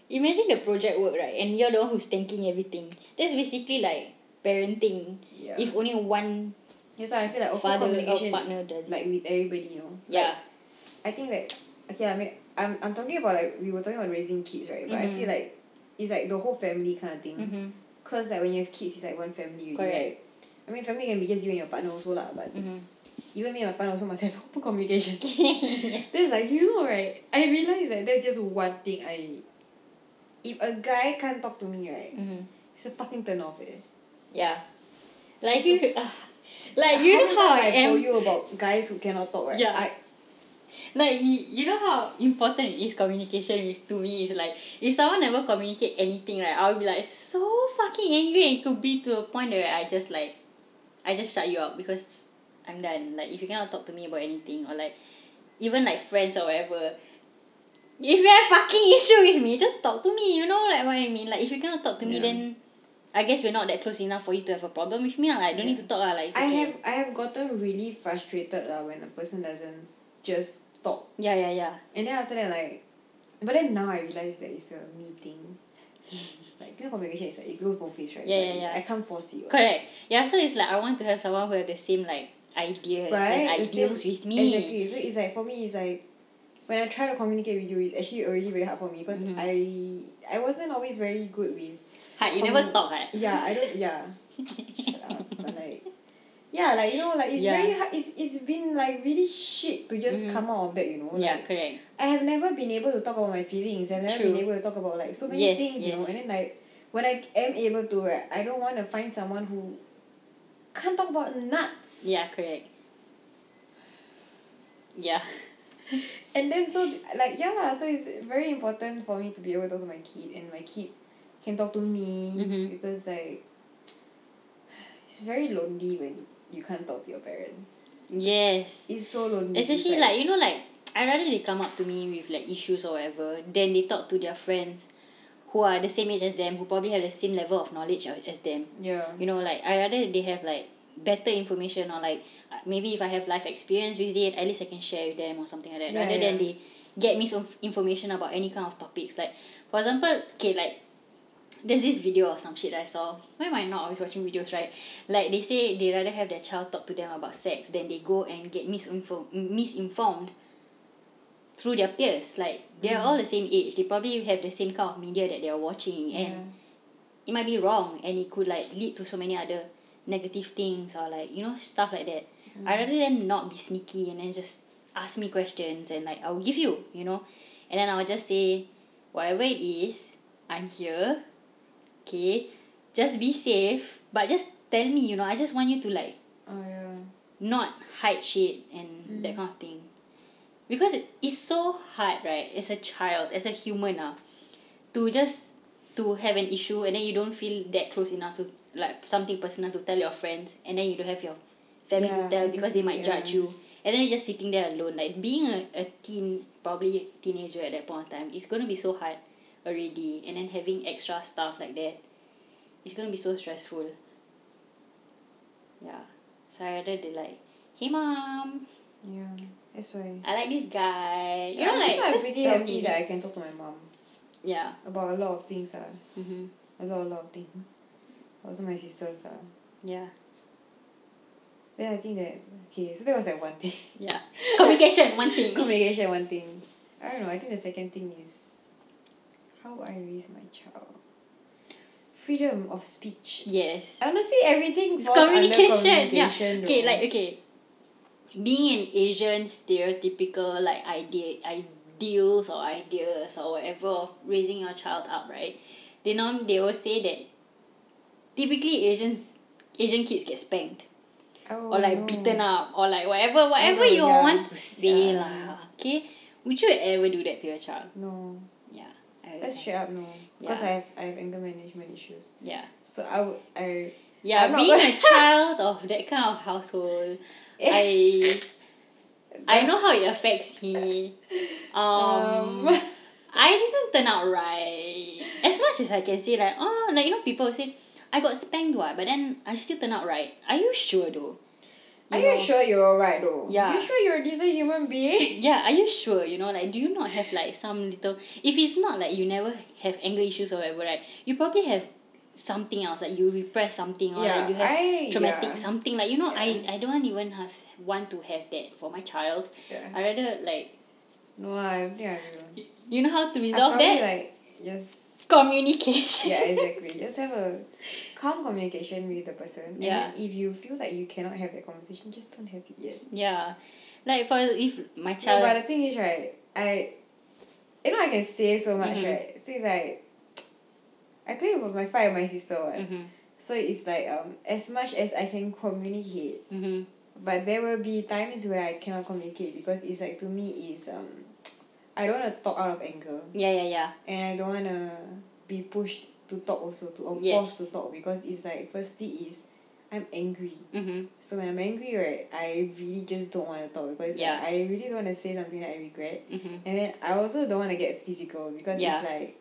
Yeah, it's a project work, bro. Imagine the project work, right? And you're the one who's tanking everything. That's basically like parenting. yeah. If only one that's why I feel like open father or communication partner does like it. with everybody you know Yeah. I think that okay I mean I'm I'm talking about like we were talking about raising kids right but I Mhm. feel like it's like the whole family kind of thing Mm-hmm. cause like when you have kids it's like one family already, Correct. right I mean family can be just you and your partner also lah but Mm-hmm. even me and my partner also must have open communication that's like you know right I realize that that's just one thing I if a guy can't talk to me right mm-hmm. it's a fucking turn off eh Yeah. Like you, like you know how I I've told am. you about guys who cannot talk right Yeah. I, Like you, you know how important is communication with to me is like if someone never communicate anything right I'll be like so fucking angry and it could be to a point that I just like I just shut you out because I'm done like if you cannot talk to me about anything or like even like friends or whatever if you have fucking issue with me. Just talk to me. You know like what I mean. Like if you cannot talk to me then I guess we're not that close enough for you to have a problem with me lah. like don't need to talk lah. Like it's I have I have gotten really frustrated lah when a person doesn't just talk. Yeah yeah yeah. And then after that like but then now I realize that it's a meeting like clear communication is like it goes both ways right? Yeah, But yeah, yeah. I can't force it. What. Correct. Yeah, so it's like I want to have someone who have the same like ideas right? And The same- ideals with me. exactly. So it's like for me it's like when I try to communicate with you it's actually already very hard for me because Mhm. I I wasn't always very good with Ha, you never talk, eh? yeah I don't yeah shut up but like yeah like you know like it's Yeah. very hard it's, it's been like really shit to just Mhm. come out of that you know Yeah, like correct. I have never been able to talk about my feelings I've never True. been able to talk about like so many Yes, things you know and then like when I am able to right I don't want to find someone who can't talk about nuts Yeah, correct. Yeah. and then so like yeah lah so it's very important for me to be able to talk to my kid and my kid can talk to me Mhm. because like it's very lonely when you can't talk to your parent Yes. it's so lonely Especially like, you know like I rather they come up to me with like issues or whatever than they talk to their friends who are the same age as them who probably have the same level of knowledge as as them. yeah You know, like I rather they have like better information or like uh, maybe if I have life experience with it, at least I can share with them or something like that. Yeah, rather than they get me some information about any kind of topics. Like for example, okay, like there's this video or some shit I saw. Why am I not always watching videos, right? Like they say they rather have their child talk to them about sex than they go and get misinfo- misinformed through their peers. Like they're all the same age. They probably have the same kind of media that they're watching and yeah it might be wrong and it could like lead to so many other negative things or like you know stuff like that. I rather than not be sneaky and then just ask me questions and like I'll give you you know. And then I'll just say whatever it is I'm here. Okay? Just be safe. But just tell me you know I just want you to like oh yeah. not hide shit and that kind of thing. Because it, it's so hard right as a child as a human ah to just to have an issue and then you don't feel that close enough to like something personal to tell your friends and then you don't have your family Yeah, to tell because they might exactly, judge you and then you're just sitting there alone like being a, a teen probably teenager at that point of time it's gonna be so hard already and then having extra stuff like that it's gonna be so stressful yeah so I rather they like hey mom yeah That's why. I like this guy. You Yeah, know, like I'm just pretty happy me. that I can talk to my mom Yeah. about a lot of things. Uh, Mm-hmm. a lot, a lot of things. Also my sisters. Uh. Yeah. Then I think that, okay, so that was like one thing. Yeah. Communication, one thing. Communication, one thing. I don't know, I think the second thing is how I raise my child. Freedom of speech. Yes. Honestly, everything falls under communication. Yeah. Okay, though. like okay. Being an Asian stereotypical like idea ideals or ideas or whatever of raising your child up, right? They norm they will say that typically Asians Asian kids get spanked. oh, or like beaten up or like whatever whatever know, you yeah. want to say Yeah. lah. Okay? Would you ever do that to your child? No, Yeah. I, that's straight up no. Because Yeah. I have I have anger management issues. Yeah. So I would I Yeah, I'm being a child of that kind of household, I I know how it affects me. Um, Um. I didn't turn out right. As much as I can say like, oh, like you know, people say, I got spanked what, but then I still turn out right. Are you sure though? Are you know? sure you're alright though? Yeah. Are you sure you're a decent human being? Yeah, are you sure? You know, like, do you not have like some little? If it's not like you never have anger issues or whatever, right? You probably have something else, like you repress something or Yeah, like you have I- traumatic yeah. something. Like you know, Yeah. I I don't even have want to have that for my child. Yeah. I rather like No, I don't think I will. you know how to I resolve probably that like just communication. yeah exactly just have a calm communication with the person and Yeah. then if you feel like you cannot have that conversation just don't have it yet yeah, like for if my no, child. but the thing is right I you know I can say so much Mhm. right so it's like I told you about my fight with my sister what Mhm. so it's like um as much as I can communicate Mhm. but there will be times where I cannot communicate because it's like to me is um I don't want to talk out of anger Yeah, yeah, yeah. and I don't wanna be pushed to talk also to or forced to talk because it's like firstly is I'm angry. Mhm. So when I'm angry right, I really just don't wanna talk because like, I really don't wanna say something that I regret. Mhm. And then I also don't wanna get physical because it's like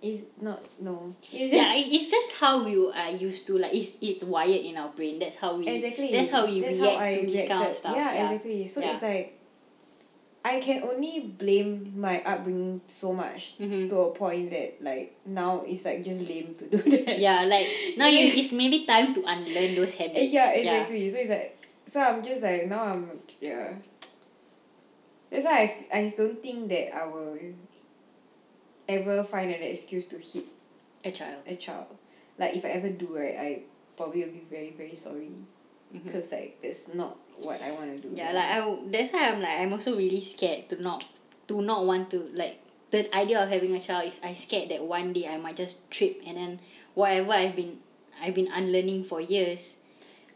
it's not no. It's yeah, it- it's just how we are used to like it's it's wired in our brain. That's how we. exactly. That's how we That's react how to this kind of stuff. Yeah, Yeah, exactly. So Yeah. it's like I can only blame my upbringing so much Mhm. to a point that like now it's like just lame to do that. Yeah, like now you it's maybe time to unlearn those habits. Yeah, exactly. So it's like, so I'm just like now I'm yeah. That's why I, I don't think that I will ever find an excuse to hit A child. a child. Like if I ever do right, I probably will be very very sorry because like that's not what I want to do. Yeah, like I that's why I'm like I'm also really scared to not to not want to like the idea of having a child is I scared that one day I might just trip and then whatever I've been I've been unlearning for years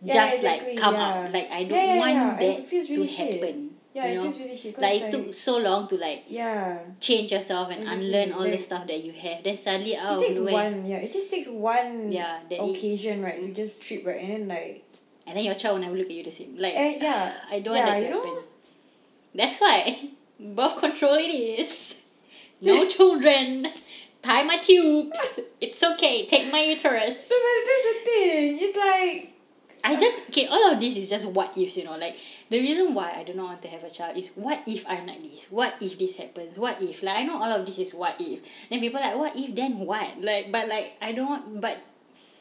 Yeah, just exactly, like come yeah. out. Like I don't Yeah, want that it feels to shit. happen. yeah, you it know? feels really shit. like it took so long to like yeah. change yourself and Exactly, unlearn all the stuff that you have. Then suddenly it out takes the way, one yeah. It just takes one Yeah, that it- occasion right to mm. just trip right and then like and then your child will never look at you the same. Like eh, yeah I don't yeah, want that to know? happen. That's why birth control it is. No children. Tie my tubes. It's okay. Take my uterus. No, but that's the thing. It's like I just okay. All of this is just what ifs, you know. Like the reason why I do not want to have a child is what if I'm like this? What if this happens? What if like I know all of this is what if. Then people like what if then what? Like but like I don't want but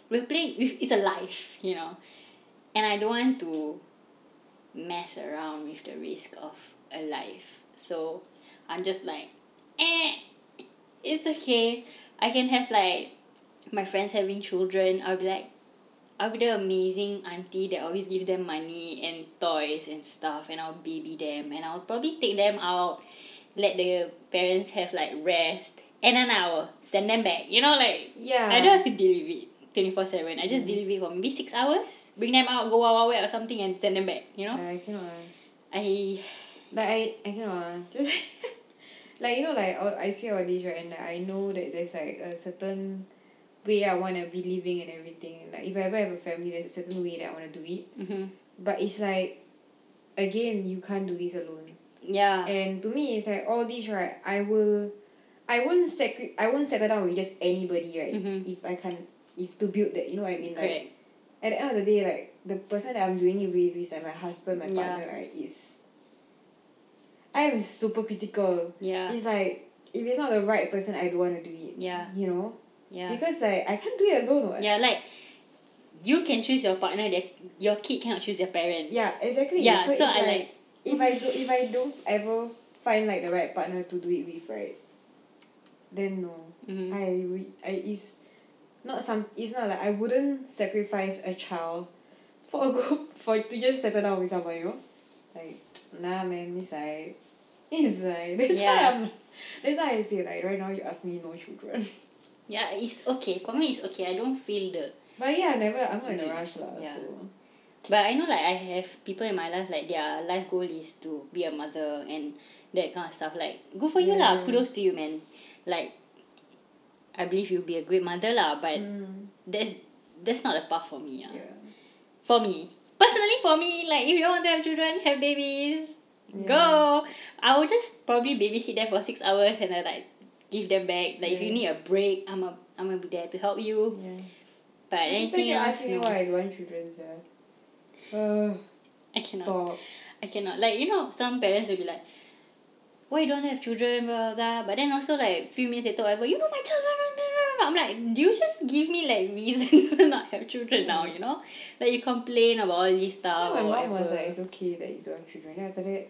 we're playing with it's a life, you know. And I don't want to mess around with the risk of a life. So I'm just like, eh, it's okay. I can have like my friends having children. I'll be like, I'll be the amazing auntie that always give them money and toys and stuff, and I'll baby them, and I'll probably take them out, let the parents have like rest, and then I'll send them back. You know, like yeah. I don't have to deal with it twenty four seven. I just deal with it for maybe six hours. Bring them out, go wild or something, and send them back. You know, I cannot. I Like I, I cannot. Just like you know, like all, I see all these right, and like, I know that there's like a certain way I wanna be living and everything. Like if I ever have a family, there's a certain way that I wanna do it. mm-hmm. But it's like, again, you can't do this alone. yeah And to me, it's like all these right. I will, I won't sacri- I won't settle down with just anybody right. Mhm. If I can, if to build that, you know what I mean? Like, correct. at the end of the day like the person that I'm doing it with is like my husband my partner right is I am super critical Yeah. it's like if it's not the right person I don't want to do it Yeah. you know Yeah. because like I can't do it alone what Yeah, like you can choose your partner, their, your kid cannot choose their parent. yeah exactly Yeah, so, so I like, like- if I do if I don't ever find like the right partner to do it with right then no Mhm. I re- I it's not some it's not like I wouldn't sacrifice a child for a good for to just settle down with someone, you know? Like nah man, it's like it's like that's Yeah. why I'm that's why I say like right now you ask me no children. Yeah, it's okay. For me, it's okay. I don't feel the. But yeah, I never I'm not in a rush lah. Yeah. So But I know, like, I have people in my life, like, their life goal is to be a mother and that kind of stuff. Like, good for you, lah. Kudos to you, man. Like, I believe you'll be a great mother, lah. But mm, that's that's not the path for me, ah. yeah. For me. Personally, for me, like, if you want to have children, have babies, Yeah. go. I will just probably babysit them for six hours and I, like, give them back. Like, if you need a break, I'm, a, I'm gonna be there to help you. Yeah. But sister anything else, asking me no. why I want children. Uh, I cannot. stop. I cannot. Like, you know, some parents will be like, why you don't have children, blah, blah, blah. But then also, like, few minutes later, whatever, you know my child, blah, blah, blah, blah. I'm like, do you just give me, like, reasons to not have children now, you know? Like, you complain about all this stuff my mom was like, it's okay that you don't have children. Then after that,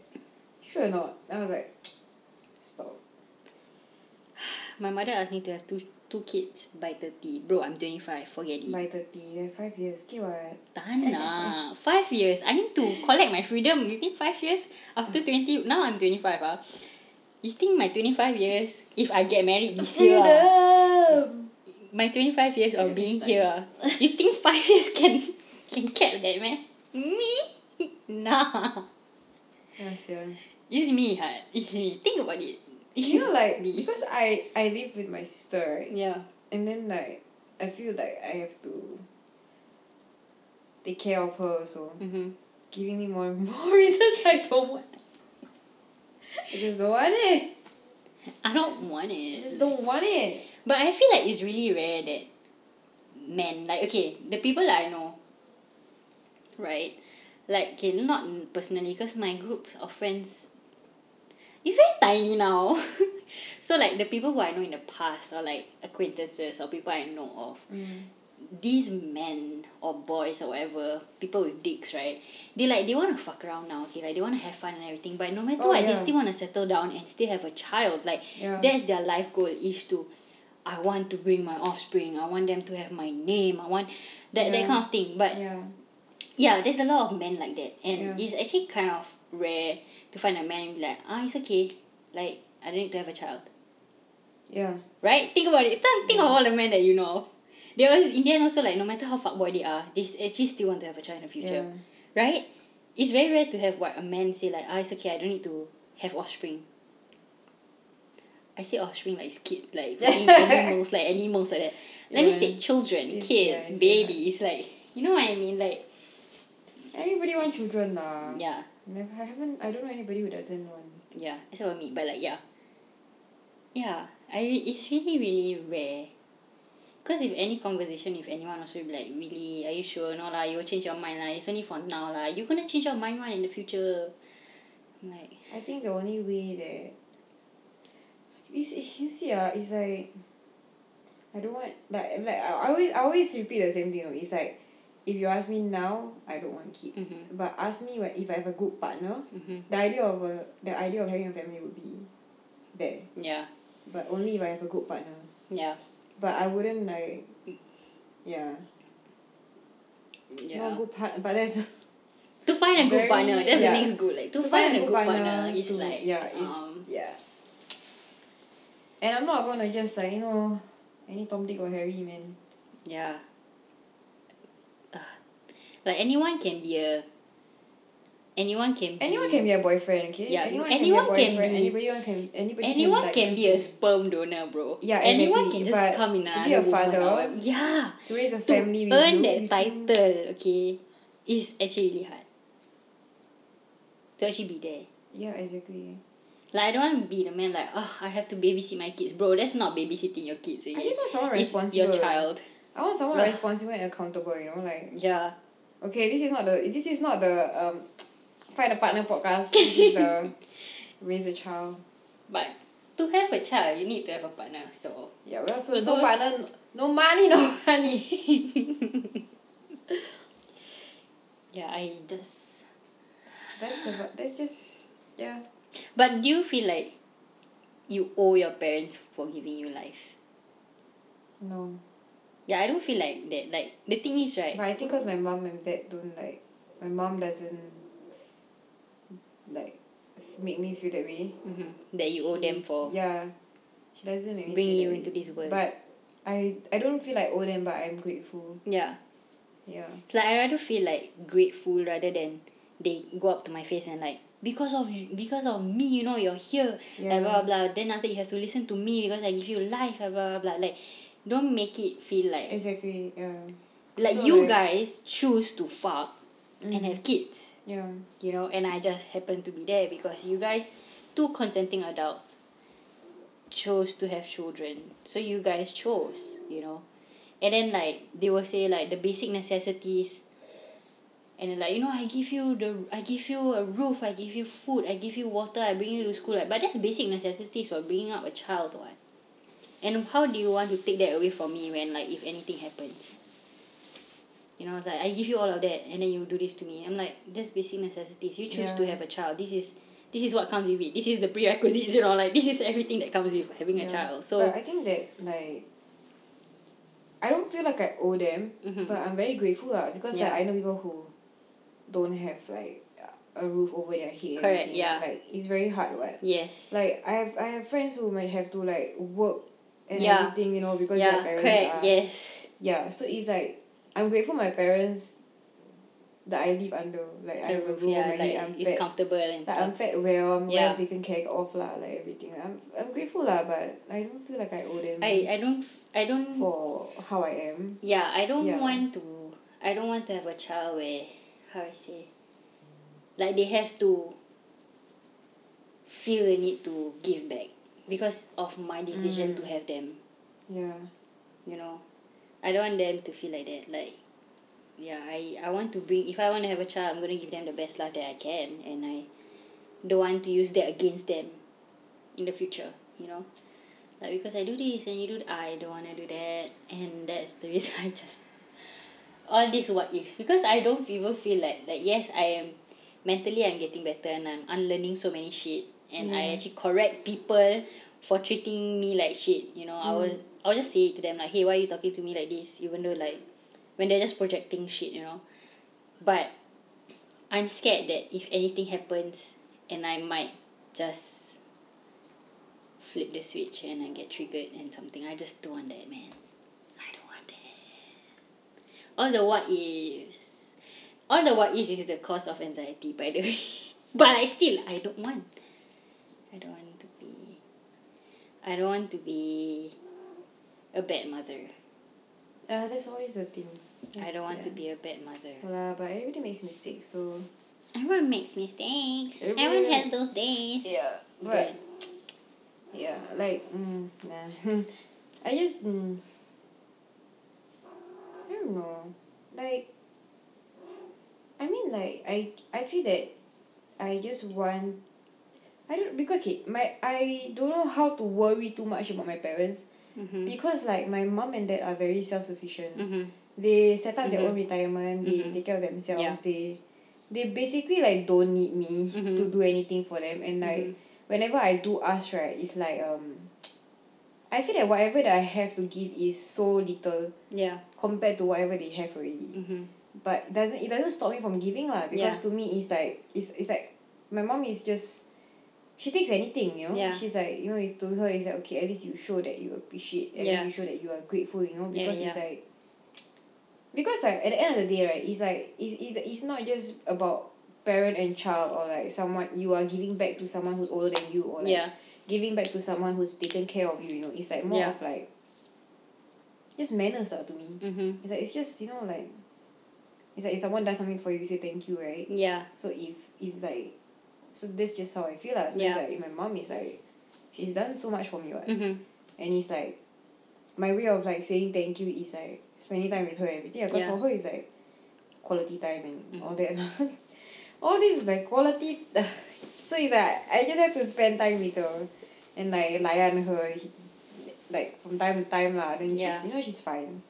sure or not? I was like, stop. My mother asked me to have two two kids by 30. Bro, I'm 25. Forget it. By 30, you have 5 years. Okay, what? Lah. Five years. I need to collect my freedom. You think five years? After 20, now I'm 25 ah. You think my 25 years, if I get married this year ah, my 25 years of being here, ah, you think 5 years can can cap that man? Me? Nah. Yes, yeah. It's me. It's me. Think about it. You know, like, me. because I, I live with my sister, right? Yeah. And then, like, I feel like I have to take care of her also. Mm-hmm. Giving me more and more reasons I don't want. I just don't want it. I don't want it. I just don't want it. But I feel like it's really rare that men, like, okay, the people that I know, right? Like, okay, not personally, because my groups of friends, it's very tiny now. so, like, the people who I know in the past, or like acquaintances, or people I know of, mm. These men or boys or whatever, people with dicks, right? They like they wanna fuck around now, okay, like they wanna have fun and everything, but no matter Oh, what, they still wanna settle down and still have a child. Like Yeah. that's their life goal is to I want to bring my offspring, I want them to have my name, I want that, that kind of thing. But Yeah. yeah, there's a lot of men like that. And Yeah. it's actually kind of rare to find a man and be like, ah, it's okay. Like, I don't need to have a child. Yeah. Right? Think about it. Think, think of all the men that you know of. They always, in the end also like, no matter how fuckboy they are, they actually still want to have a child in the future. Yeah. Right? It's very rare to have what a man say like, ah, it's okay, I don't need to have offspring. I say offspring like it's kids, like animals, like animals like that. Let me say children, It's- kids, yeah, babies, like you know what I mean? Like Everybody want children lah. yeah. Never, I haven't. I don't know anybody who doesn't want. Yeah, what I mean. But like, yeah, yeah, I it's really really rare. Cause if any conversation with anyone also be like, really, are you sure? No lah, you will change your mind lah. It's only for now lah. You gonna change your mind one in the future. Like, I think the only way that is you see ah, it's like I don't want like like I always I always repeat the same thing. you It's like if you ask me now, I don't want kids. Mhm. But ask me when if I have a good partner, mm-hmm. the idea of a the idea of having a family would be there. yeah, But only if I have a good partner. yeah, But I wouldn't like yeah. yeah. Not good part but that's to find a good partner, that's the next goal. Like to, find, a good partner, is to- like yeah, is um, yeah. And I'm not gonna just like you know any Tom Dick or Harry man. yeah. Ugh. like anyone can be a. Anyone can be. Anyone can be a boyfriend, okay? Yeah, anyone, anyone can can be a boyfriend. be- Anybody can anybody anyone can, can like, be a sperm donor, bro. Yeah, Anyone can just but come in to be a father. Yeah. to raise a family with earn you, that title, okay, is actually really hard. To actually be there. Yeah, exactly. Like I don't want to be the man like, oh, I have to babysit my kids, bro. That's not babysitting your kids. Okay? I just want someone It's responsible. your child. I want someone responsible and accountable. You know, like Yeah. okay, this is not the this is not the um, find a partner podcast. This is the raise a child. But to have a child, you need to have a partner. So Yeah, well, so no partner, no money, no money. yeah, I just. That's about, that's just yeah. But do you feel like you owe your parents for giving you life? No, Yeah, I don't feel like that. Like the thing is right. but I think cause my mom and dad don't like, my mom doesn't like make me feel that way. Mm-hmm. That you owe them for Yeah, she doesn't make me bringing feel you that into way. this world. But I I don't feel like owe them, but I'm grateful. yeah, Yeah. it's like I rather feel like grateful rather than they go up to my face and like because of because of me, you know, you're here. Yeah. And blah blah blah. Then after you have to listen to me because I give you life. Blah blah blah. Like, don't make it feel like Exactly. Yeah. like you guys choose to fuck and Mhm. have kids. Yeah. you know, and I just happen to be there because you guys, two consenting adults, chose to have children. So you guys chose, you know. And then like they will say like the basic necessities and then, like you know I give you the I give you a roof I give you food I give you water I bring you to school like but that's basic necessities for bringing up a child what and how do you want to take that away from me when like if anything happens you know it's like I give you all of that and then you do this to me I'm like that's basic necessities you choose to have a child this is this is what comes with it this is the prerequisites you know like this is everything that comes with having a child so But I think that like I don't feel like I owe them, Mhm. but I'm very grateful lah because like, I know people who don't have like a roof over their head. Correct, yeah. Like it's very hard, what? yes Like I have I have friends who might have to like work and Yeah. everything, you know, because yeah their parents correct are yes yeah. So it's like I'm grateful my parents that I live under. Like I have a roof yeah my like I'm it's fed. comfortable and Like I'm fed well, I'm Yeah. well taken care of lah, like everything. I'm I'm grateful lah, but I don't feel like I owe them I I don't I don't for how I am. yeah I don't Yeah. want to I don't want to have a child where how I say like they have to feel the need to give back because of my decision Mm. to have them Yeah. you know I don't want them to feel like that like yeah I I want to bring if I want to have a child I'm gonna give them the best life that I can and I don't want to use that against them in the future you know? Like because I do this and you do I don't want to do that and that's the reason I just all this what ifs because I don't even feel like like yes I am mentally I'm getting better and I'm unlearning so many shit and I actually correct people for treating me like shit you know? I mm. will I'll just say it to them like hey why are you talking to me like this? Even though like when they're just projecting shit you know. But I'm scared that if anything happens and I might just flip the switch and I get triggered and something I just don't want that man. I don't want that. All the what ifs. All the what ifs is the cause of anxiety by the way. But I still I don't want. I don't want to be I don't want to be a bad mother Uh, that's always the thing. I don't want to be a bad mother Well, but everybody makes mistakes, so everyone makes mistakes Everyone- everyone has those days yeah. but But yeah, like mm, nah. I just mm, I don't know. Like I mean, like I I feel that I just want. I don't because okay, my I don't know how to worry too much about my parents. Because like my mom and dad are very self sufficient. Mm-hmm. they set up their Mhm. own retirement. They take care of themselves. They they basically like don't need me to do anything for them. And like whenever I do ask right it's like um I feel that whatever that I have to give is so little yeah. compared to whatever they have already. Mm-hmm. but doesn't it doesn't stop me from giving lah. Because to me it's like it's it's like my mom is just she takes anything you know? She's like you know it's to her it's like okay at least you show that you appreciate at least you show that you are grateful you know because it's like because like at the end of the day right it's like it's it, it's not just about parent and child or like someone you are giving back to someone who's older than you or like yeah. giving back to someone who's taken care of you you know? It's like more Yeah. of like just manners lah to me. Mm-hmm. it's like it's just you know like it's like if someone does something for you you say thank you right? Yeah. So if if like so that's just how I feel lah so Yeah. it's like if my mom is like she's done so much for me what mm-hmm. and it's like my way of like saying thank you is like spending time with her and everything because Yeah. for her it's like quality time and Mm. all that all this is like quality so it's like I just have to spend time with her and like layan her like from time to time lah then Yeah. she's you know she's fine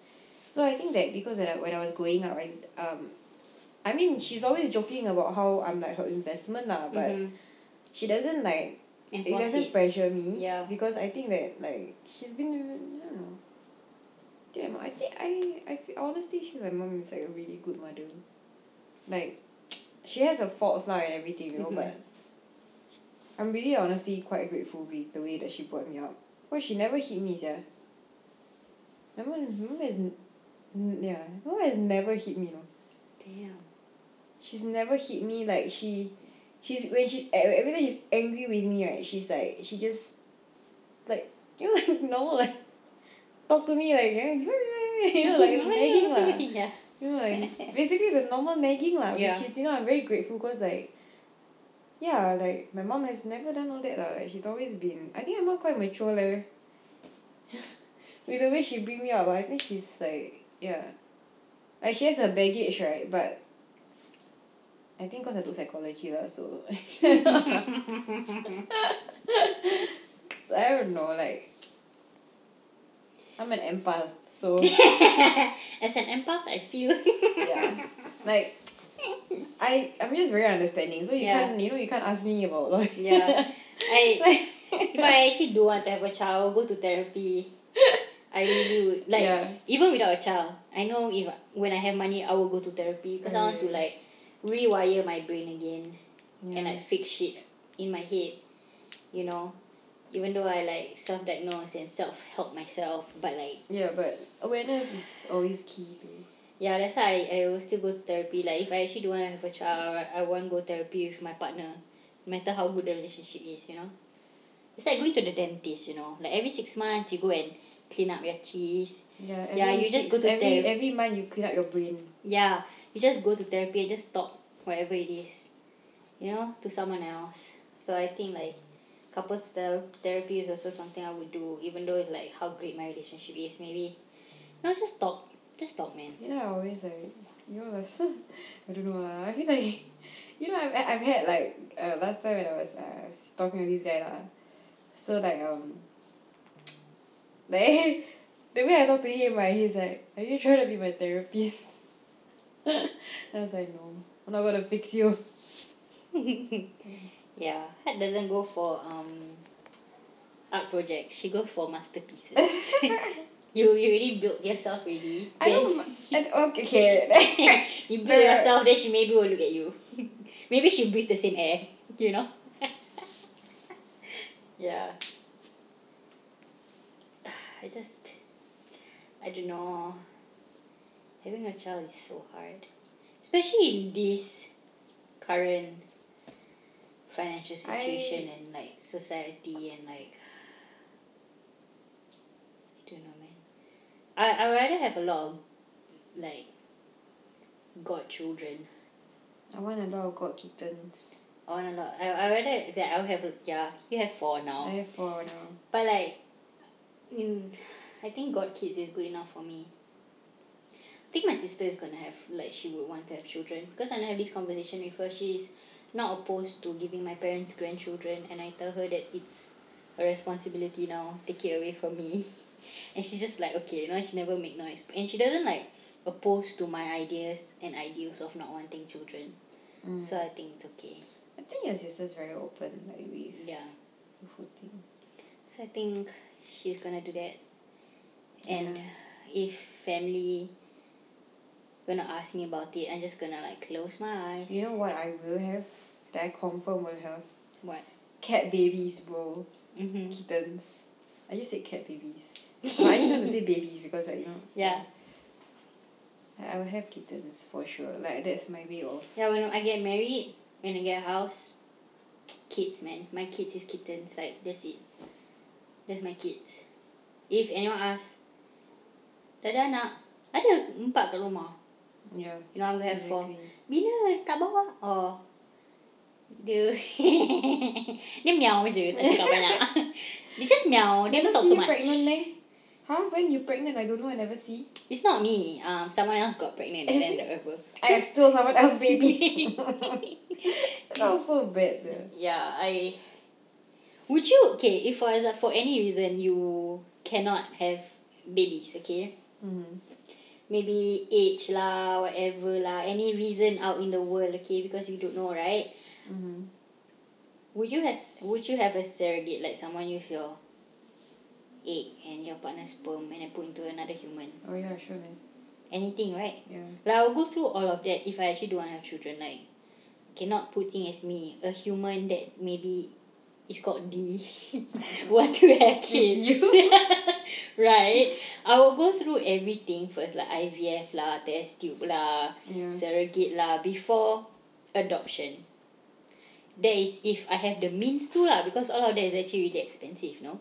so I think that because when I, when I was growing up I um I mean she's always joking about how I'm like her investment lah but Mhm. she doesn't like it doesn't pressure me Yeah. because I think that like she's been I don't know Damn, I think I I feel, honestly feel my mom is like a really good mother like she has her faults lah and everything you know Mhm. but I'm really honestly quite grateful with the way that she brought me up cause she never hit me sia my mom my mom has yeah my mom has never hit me you know Damn. She's never hit me like she she's when she e- every time she's angry with me right she's like she just like you know like normal like talk to me like you know like nagging lah. You know like basically the normal nagging lah which is you know I'm very grateful cause like yeah like my mom has never done all that lah like she's always been I think my mom quite mature leh with the way she bring me up I think she's like yeah. Like she has her baggage right but I think cause I took psychology lah so so I don't know like I'm an empath so As an empath, I feel. yeah like I I'm just very understanding so you Yeah. can't you know you can't ask me about like yeah. I if I actually do want to have a child, go to therapy. I really would like Yeah. even without a child. I know if when I have money, I will go to therapy because I want to Mm. like rewire my brain again Yeah. and like fix shit in my head. You know, even though I like self diagnose and self help myself, but like yeah but awareness is always key to yeah, that's why I, I will still go to therapy. Like if I actually don't want to have a child, I, I want to go therapy with my partner, no matter how good the relationship is. You know, it's like going to the dentist. You know, like every six months you go and clean up your teeth. yeah every Yeah, you just six- go to every therapy. every month you clean up your brain Yeah, you just go to therapy and just talk whatever it is, you know, to someone else. So I think like couples ther- therapy is also something I would do, even though it's like how great my relationship is. Maybe, no, just talk, just talk, man. you know I always like you know I don't know lah I feel like you know I've I've had like uh, last time when I was uh, talking to this guy lah so like um like the way I talk to him right he's like are you trying to be my therapist I was like no I'm not gonna fix you Yeah, Hat doesn't go for um art projects. She goes for masterpieces. you you already built yourself already. I don't and, okay okay you build The- yourself, then she maybe will look at you. maybe she breathe the same air, you know? yeah. I just, I don't know. Having a child is so hard. Especially in this current financial situation and like society and like, I don't know, man. I, I rather have a lot of like godchildren. I want a lot of god kittens I want a lot. I I rather that I'll have yeah. You have four now, I have four now but like, in, I think god kids is good enough for me. I think my sister is gonna have like she would want to have children because when I have this conversation with her, she's not opposed to giving my parents grandchildren, and I tell her that it's a responsibility now. Take it away from me, and she's just like okay, you know, she never make noise, and she doesn't like opposed to my ideas and ideals of not wanting children. Mm. So I think it's okay. I think your sister's very open like with Yeah. the whole thing So I think she's gonna do that. And if family gonna ask me about it, I'm just gonna like close my eyes. You know what I will have? That I confirm will have? What? Cat babies, bro. Mm-hmm. Kittens. I just said cat babies. but I just want to say babies because like you know. Yeah. I will have kittens for sure. Like that's my way of Yeah, when I get married, when I get a house, kids man. My kids is kittens. Like that's it. That's my kids. If anyone asks, dah ada anak? Ada empat kat rumah. Yeah. You know I'm gonna have four. Bila tak bawa? Oh. Dia dia meow je, tak cakap banyak. dia just meow, dia don't talk so much. pregnant? Huh? When you pregnant, I don't know. I never see. It's not me. Um, someone else got pregnant and then whatever. I still someone else baby. That's so bad. Yeah. yeah, I. Would you okay if for for any reason you cannot have babies, okay? Mm-hmm. Maybe age lah, whatever lah, any reason out in the world, okay? Because you don't know, right? Mm-hmm. Would you have would you have a surrogate like someone use your egg and your partner's sperm and then put into another human? Oh yeah, sure man. Anything, right? Yeah. Like I will go through all of that if I actually don't want to have children. Like cannot put thing as me, a human that maybe is called D want to have kids. right? I will go through everything first, like IVF lah, test tube lah, Yeah. surrogate lah, before adoption. That is if I have the means to lah, because all of that is actually really expensive, no?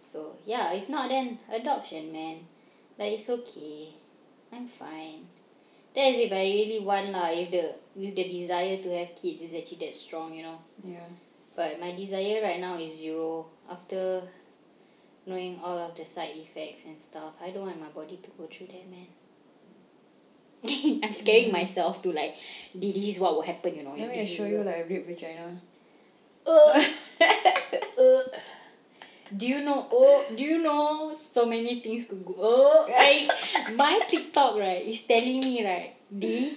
So yeah, if not then adoption man. Like it's okay. I'm fine. That is if I really want lah, if the with the desire to have kids is actually that strong, you know. Yeah. But my desire right now is zero. After knowing all of the side effects and stuff, I don't want my body to go through that, man. I'm scaring myself to like, this is what will happen, you know. Let me show you like a ripped vagina. Uh, uh, do you know? Oh, do you know? So many things could go. Oh, I, my TikTok right is telling me right, D.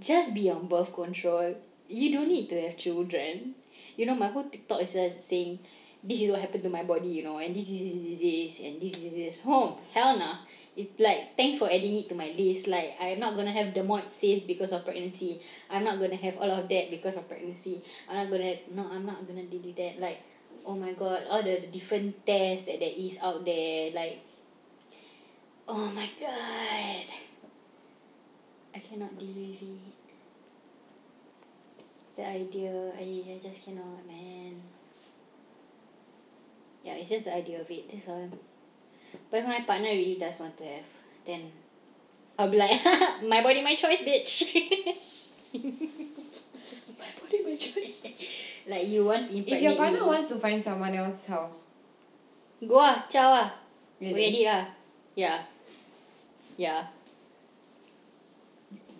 Just be on birth control. You don't need to have children. You know, my whole TikTok is just saying, this is what happened to my body, you know, and this is this, this, this and this is this. Oh, hell nah. it's like thanks for adding it to my list. Like I'm not gonna have dermoid cyst because of pregnancy. I'm not gonna have all of that because of pregnancy. I'm not gonna no. I'm not gonna with that. Like, oh my god, all the different tests that there is out there. Like, oh my god, I cannot deal with it. The idea, I, I just cannot, man. Yeah, it's just the idea of it. That's all. But if my partner really does want to have, then I'll be like, my body, my choice, bitch. My body, my choice. like you want to If your partner wants to find someone else, how? Go ah, ciao ah. We lah. Yeah. Yeah.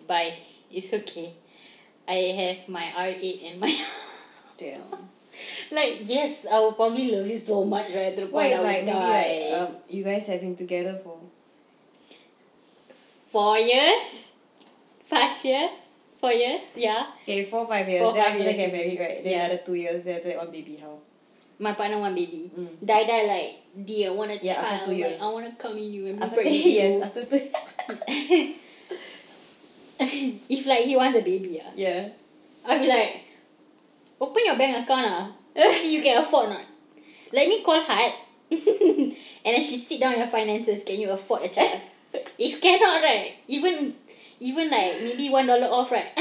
Bye. It's okay. I have my R8 and my Damn. like yes, I will probably love you so much right to the point if I like maybe die. like um, you guys have been together for Four years? Five years? Four years? Yeah. okay four five years Four, then five after years. get married right then Yeah. another two years then after that one baby how My partner one baby. Mm. Die die like, dear, I want a Yeah, after child. two like, years. I want to come in you and be after pregnant two years after two if like he wants a baby, ah, yeah I'll be like, open your bank account ah. See you can afford or not. Let me call hard. and then she sit down your finances. Can you afford a child? if cannot, right? Even even like maybe one dollar off, right?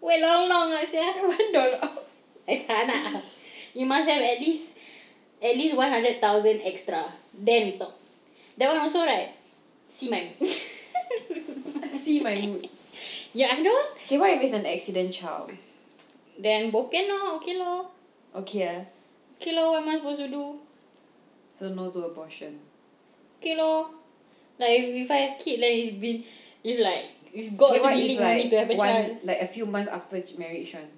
Wait long long ah, sia. one dollar off. I tak nak. You must have at least at least one hundred thousand extra. Then we talk. That one also right. See my see my mood Yeah, I know. okay what if it's an accident child Then bopian lor, okay lor. okay ah Okay lor, what am I supposed to do? so no to abortion Okay lor. Like if, if I have kid then it's been if like if God's okay, what willing if for me like to have a one child. like a few months after marriage one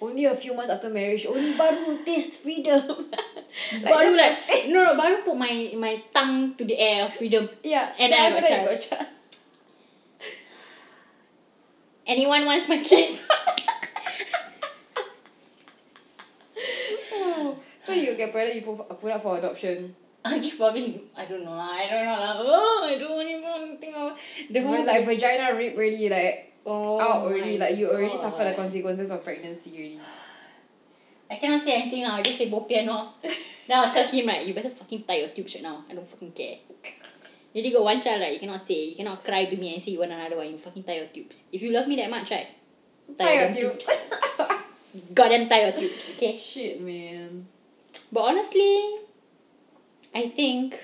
only a few months after marriage only baru taste freedom baru just like no no baru put my my tongue to the air of freedom. yeah And then I got child. got child Anyone wants my kid? Oh, so you get pregnant, you put, put up for adoption. I probably I don't know. I don't know lah. Oh, I don't even want to think of the whole like vagina rip already, like oh out already, like you already suffer the consequences of pregnancy already. I cannot say anything ah. I just say bopian lor. then I'll tell him right, you better fucking tie your tubes right now. I don't fucking care. You already got one child right, you cannot say, you cannot cry to me and say you want another one. You fucking tie your tubes. If you love me that much right, Tie your tubes. Goddamn tie your tubes, okay? Shit, man. But honestly, I think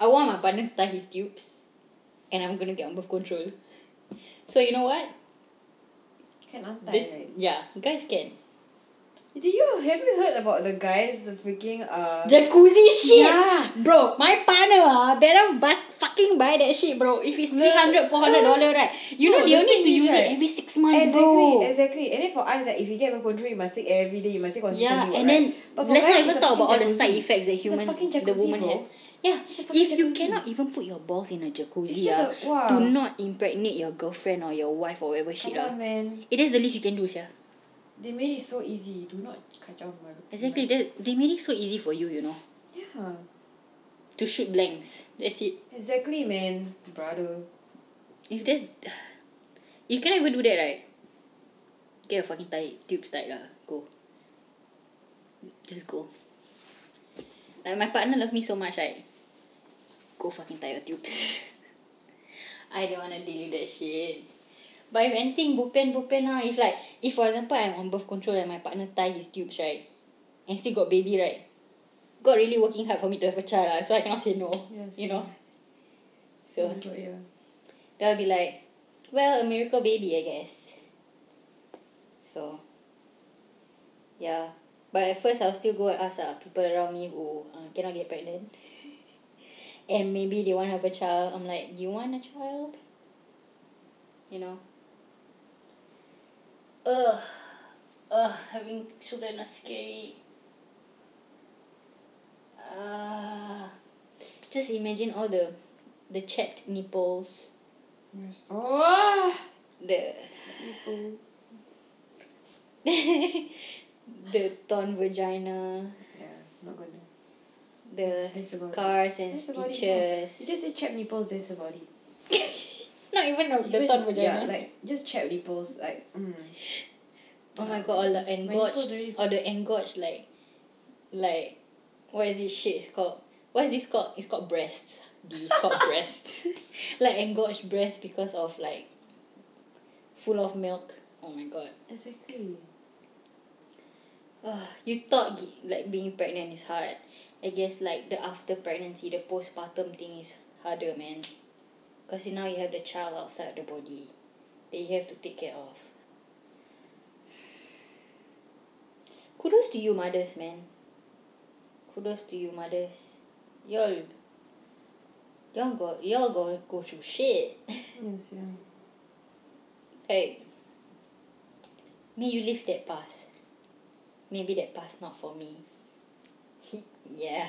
I want my partner to tie his tubes, and I'm gonna get on birth control. So you know what? Can untie, The- right? Yeah, guys can. Did you have you heard about the guys the freaking uh Jacuzzi shit. Yeah. Bro, my partner ah better buy, fucking buy that shit, bro. If it's 300 400 dollar, right? You know No, they only need to use right, it every six months, Exactly, bro. exactly. And then for us, like if you get control, you must take every day. You must take consistently. Yeah, and then right? But let's not even talk about all the side effects that human, the woman bro. have. Yeah, It's a fucking if you cannot even put your balls in a jacuzzi, ah, a- wow. do not impregnate your girlfriend or your wife or whatever shit. Come on, man. It is the least you can do, sir. They made it so easy. Do not kacau my. Exactly, my- they, made it so easy for you, you know, Yeah. to shoot blanks. That's it. Exactly, man, brother. If there's, you cannot even do that, right? Get a fucking tight tubes tight lah. Go. Just go. Like my partner love me so much, right? Go fucking tie your tubes. I don't wanna deal with that shit. But if anything, bupen bupen lah. If like, if for example I'm on birth control and my partner tie his tubes, right? And still got baby, right? God really working hard for me to have a child lah. So I cannot say no. Yes, you know? So Oh yeah. they'll be like, well, a miracle baby, I guess. So, yeah. But at first, I'll still go and ask uh, people around me who uh, cannot get pregnant. and maybe they want to have a child. I'm like, you want a child? You know? Ugh. Ugh, having children are scary. Uh, just imagine all the the chapped nipples, Yes. Oh. the Nipples. the torn vagina, Yeah, not gonna. the That's about it. scars and stitches. You just say chapped nipples. That's about it. Not even the, torn vagina. Yeah, like just chapped nipples. Like. Mm. oh my god, all the engorged, or the engorged like, like, what is this shit? It's called. What is this called? It's called breasts. It's called breasts. like engorged breasts because of like, full of milk. Oh my god. Exactly. Ugh, you thought like being pregnant is hard. I guess like the after pregnancy, the postpartum thing is harder, man. Cause you now you have the child outside the body that you have to take care of. Kudos to you mothers, man. Kudos to you mothers. Y'all, y'all go y'all go go through shit. Yes, yeah. Hey, may you live that path. Maybe that path not for me. yeah.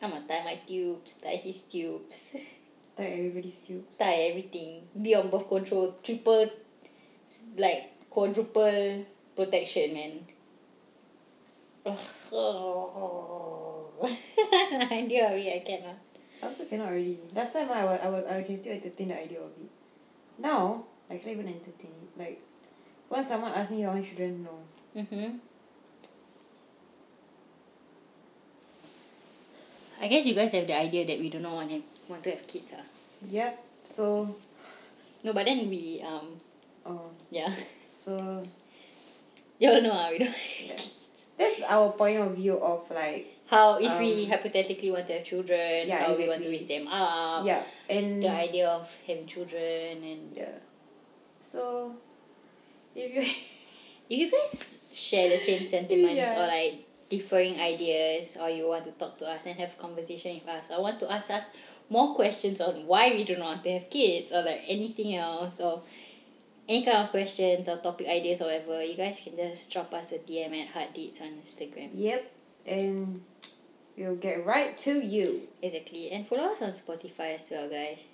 I'ma tie my tubes, tie his tubes, Tie everybody's tubes. tie everything. Be on birth control, triple, like quadruple protection, man. I do already, I cannot. I also cannot already. Last time I, wa- I, wa- I can still entertain the idea of it. Now, I can't even entertain it. Like, once someone asks me I want children, no. Mm-hmm. I guess you guys have the idea that we do not want have, want to have kids, ah. Yep. So, No, but then we um oh, yeah, so you all know ah we don't. that's our point of view of like How if we Um, hypothetically want to have children, Yeah, how we want to exactly. raise them up, yeah, and the idea of having children, and yeah. So, if you if you guys share the same sentiments Yeah. or like differing ideas, or you want to talk to us and have conversation with us, or want to ask us more questions on why we do not want to have kids, or like anything else, or any kind of questions or topic ideas or whatever, you guys can just drop us a DM at Hard on Instagram. yep, and we'll get right to you. Exactly. And follow us on Spotify as well, guys.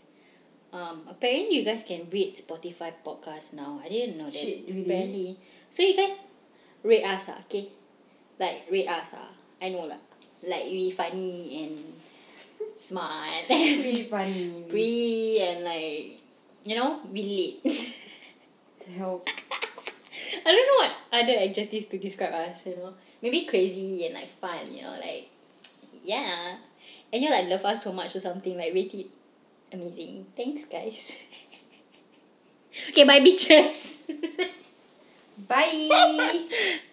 Um, apparently you guys can rate Spotify podcast now. I didn't know that. Shit, really? Apparently. So you guys rate us, ah, okay? Like rate us, ah. I know lah. Like we funny and smart Really and funny. pretty and like you know, we lit. To help. I don't know what other adjectives to describe us, you know. Maybe crazy and like fun, you know, like yeah. And you like love us so much or something, like rate it amazing. Thanks guys. okay, bye bitches. Bye.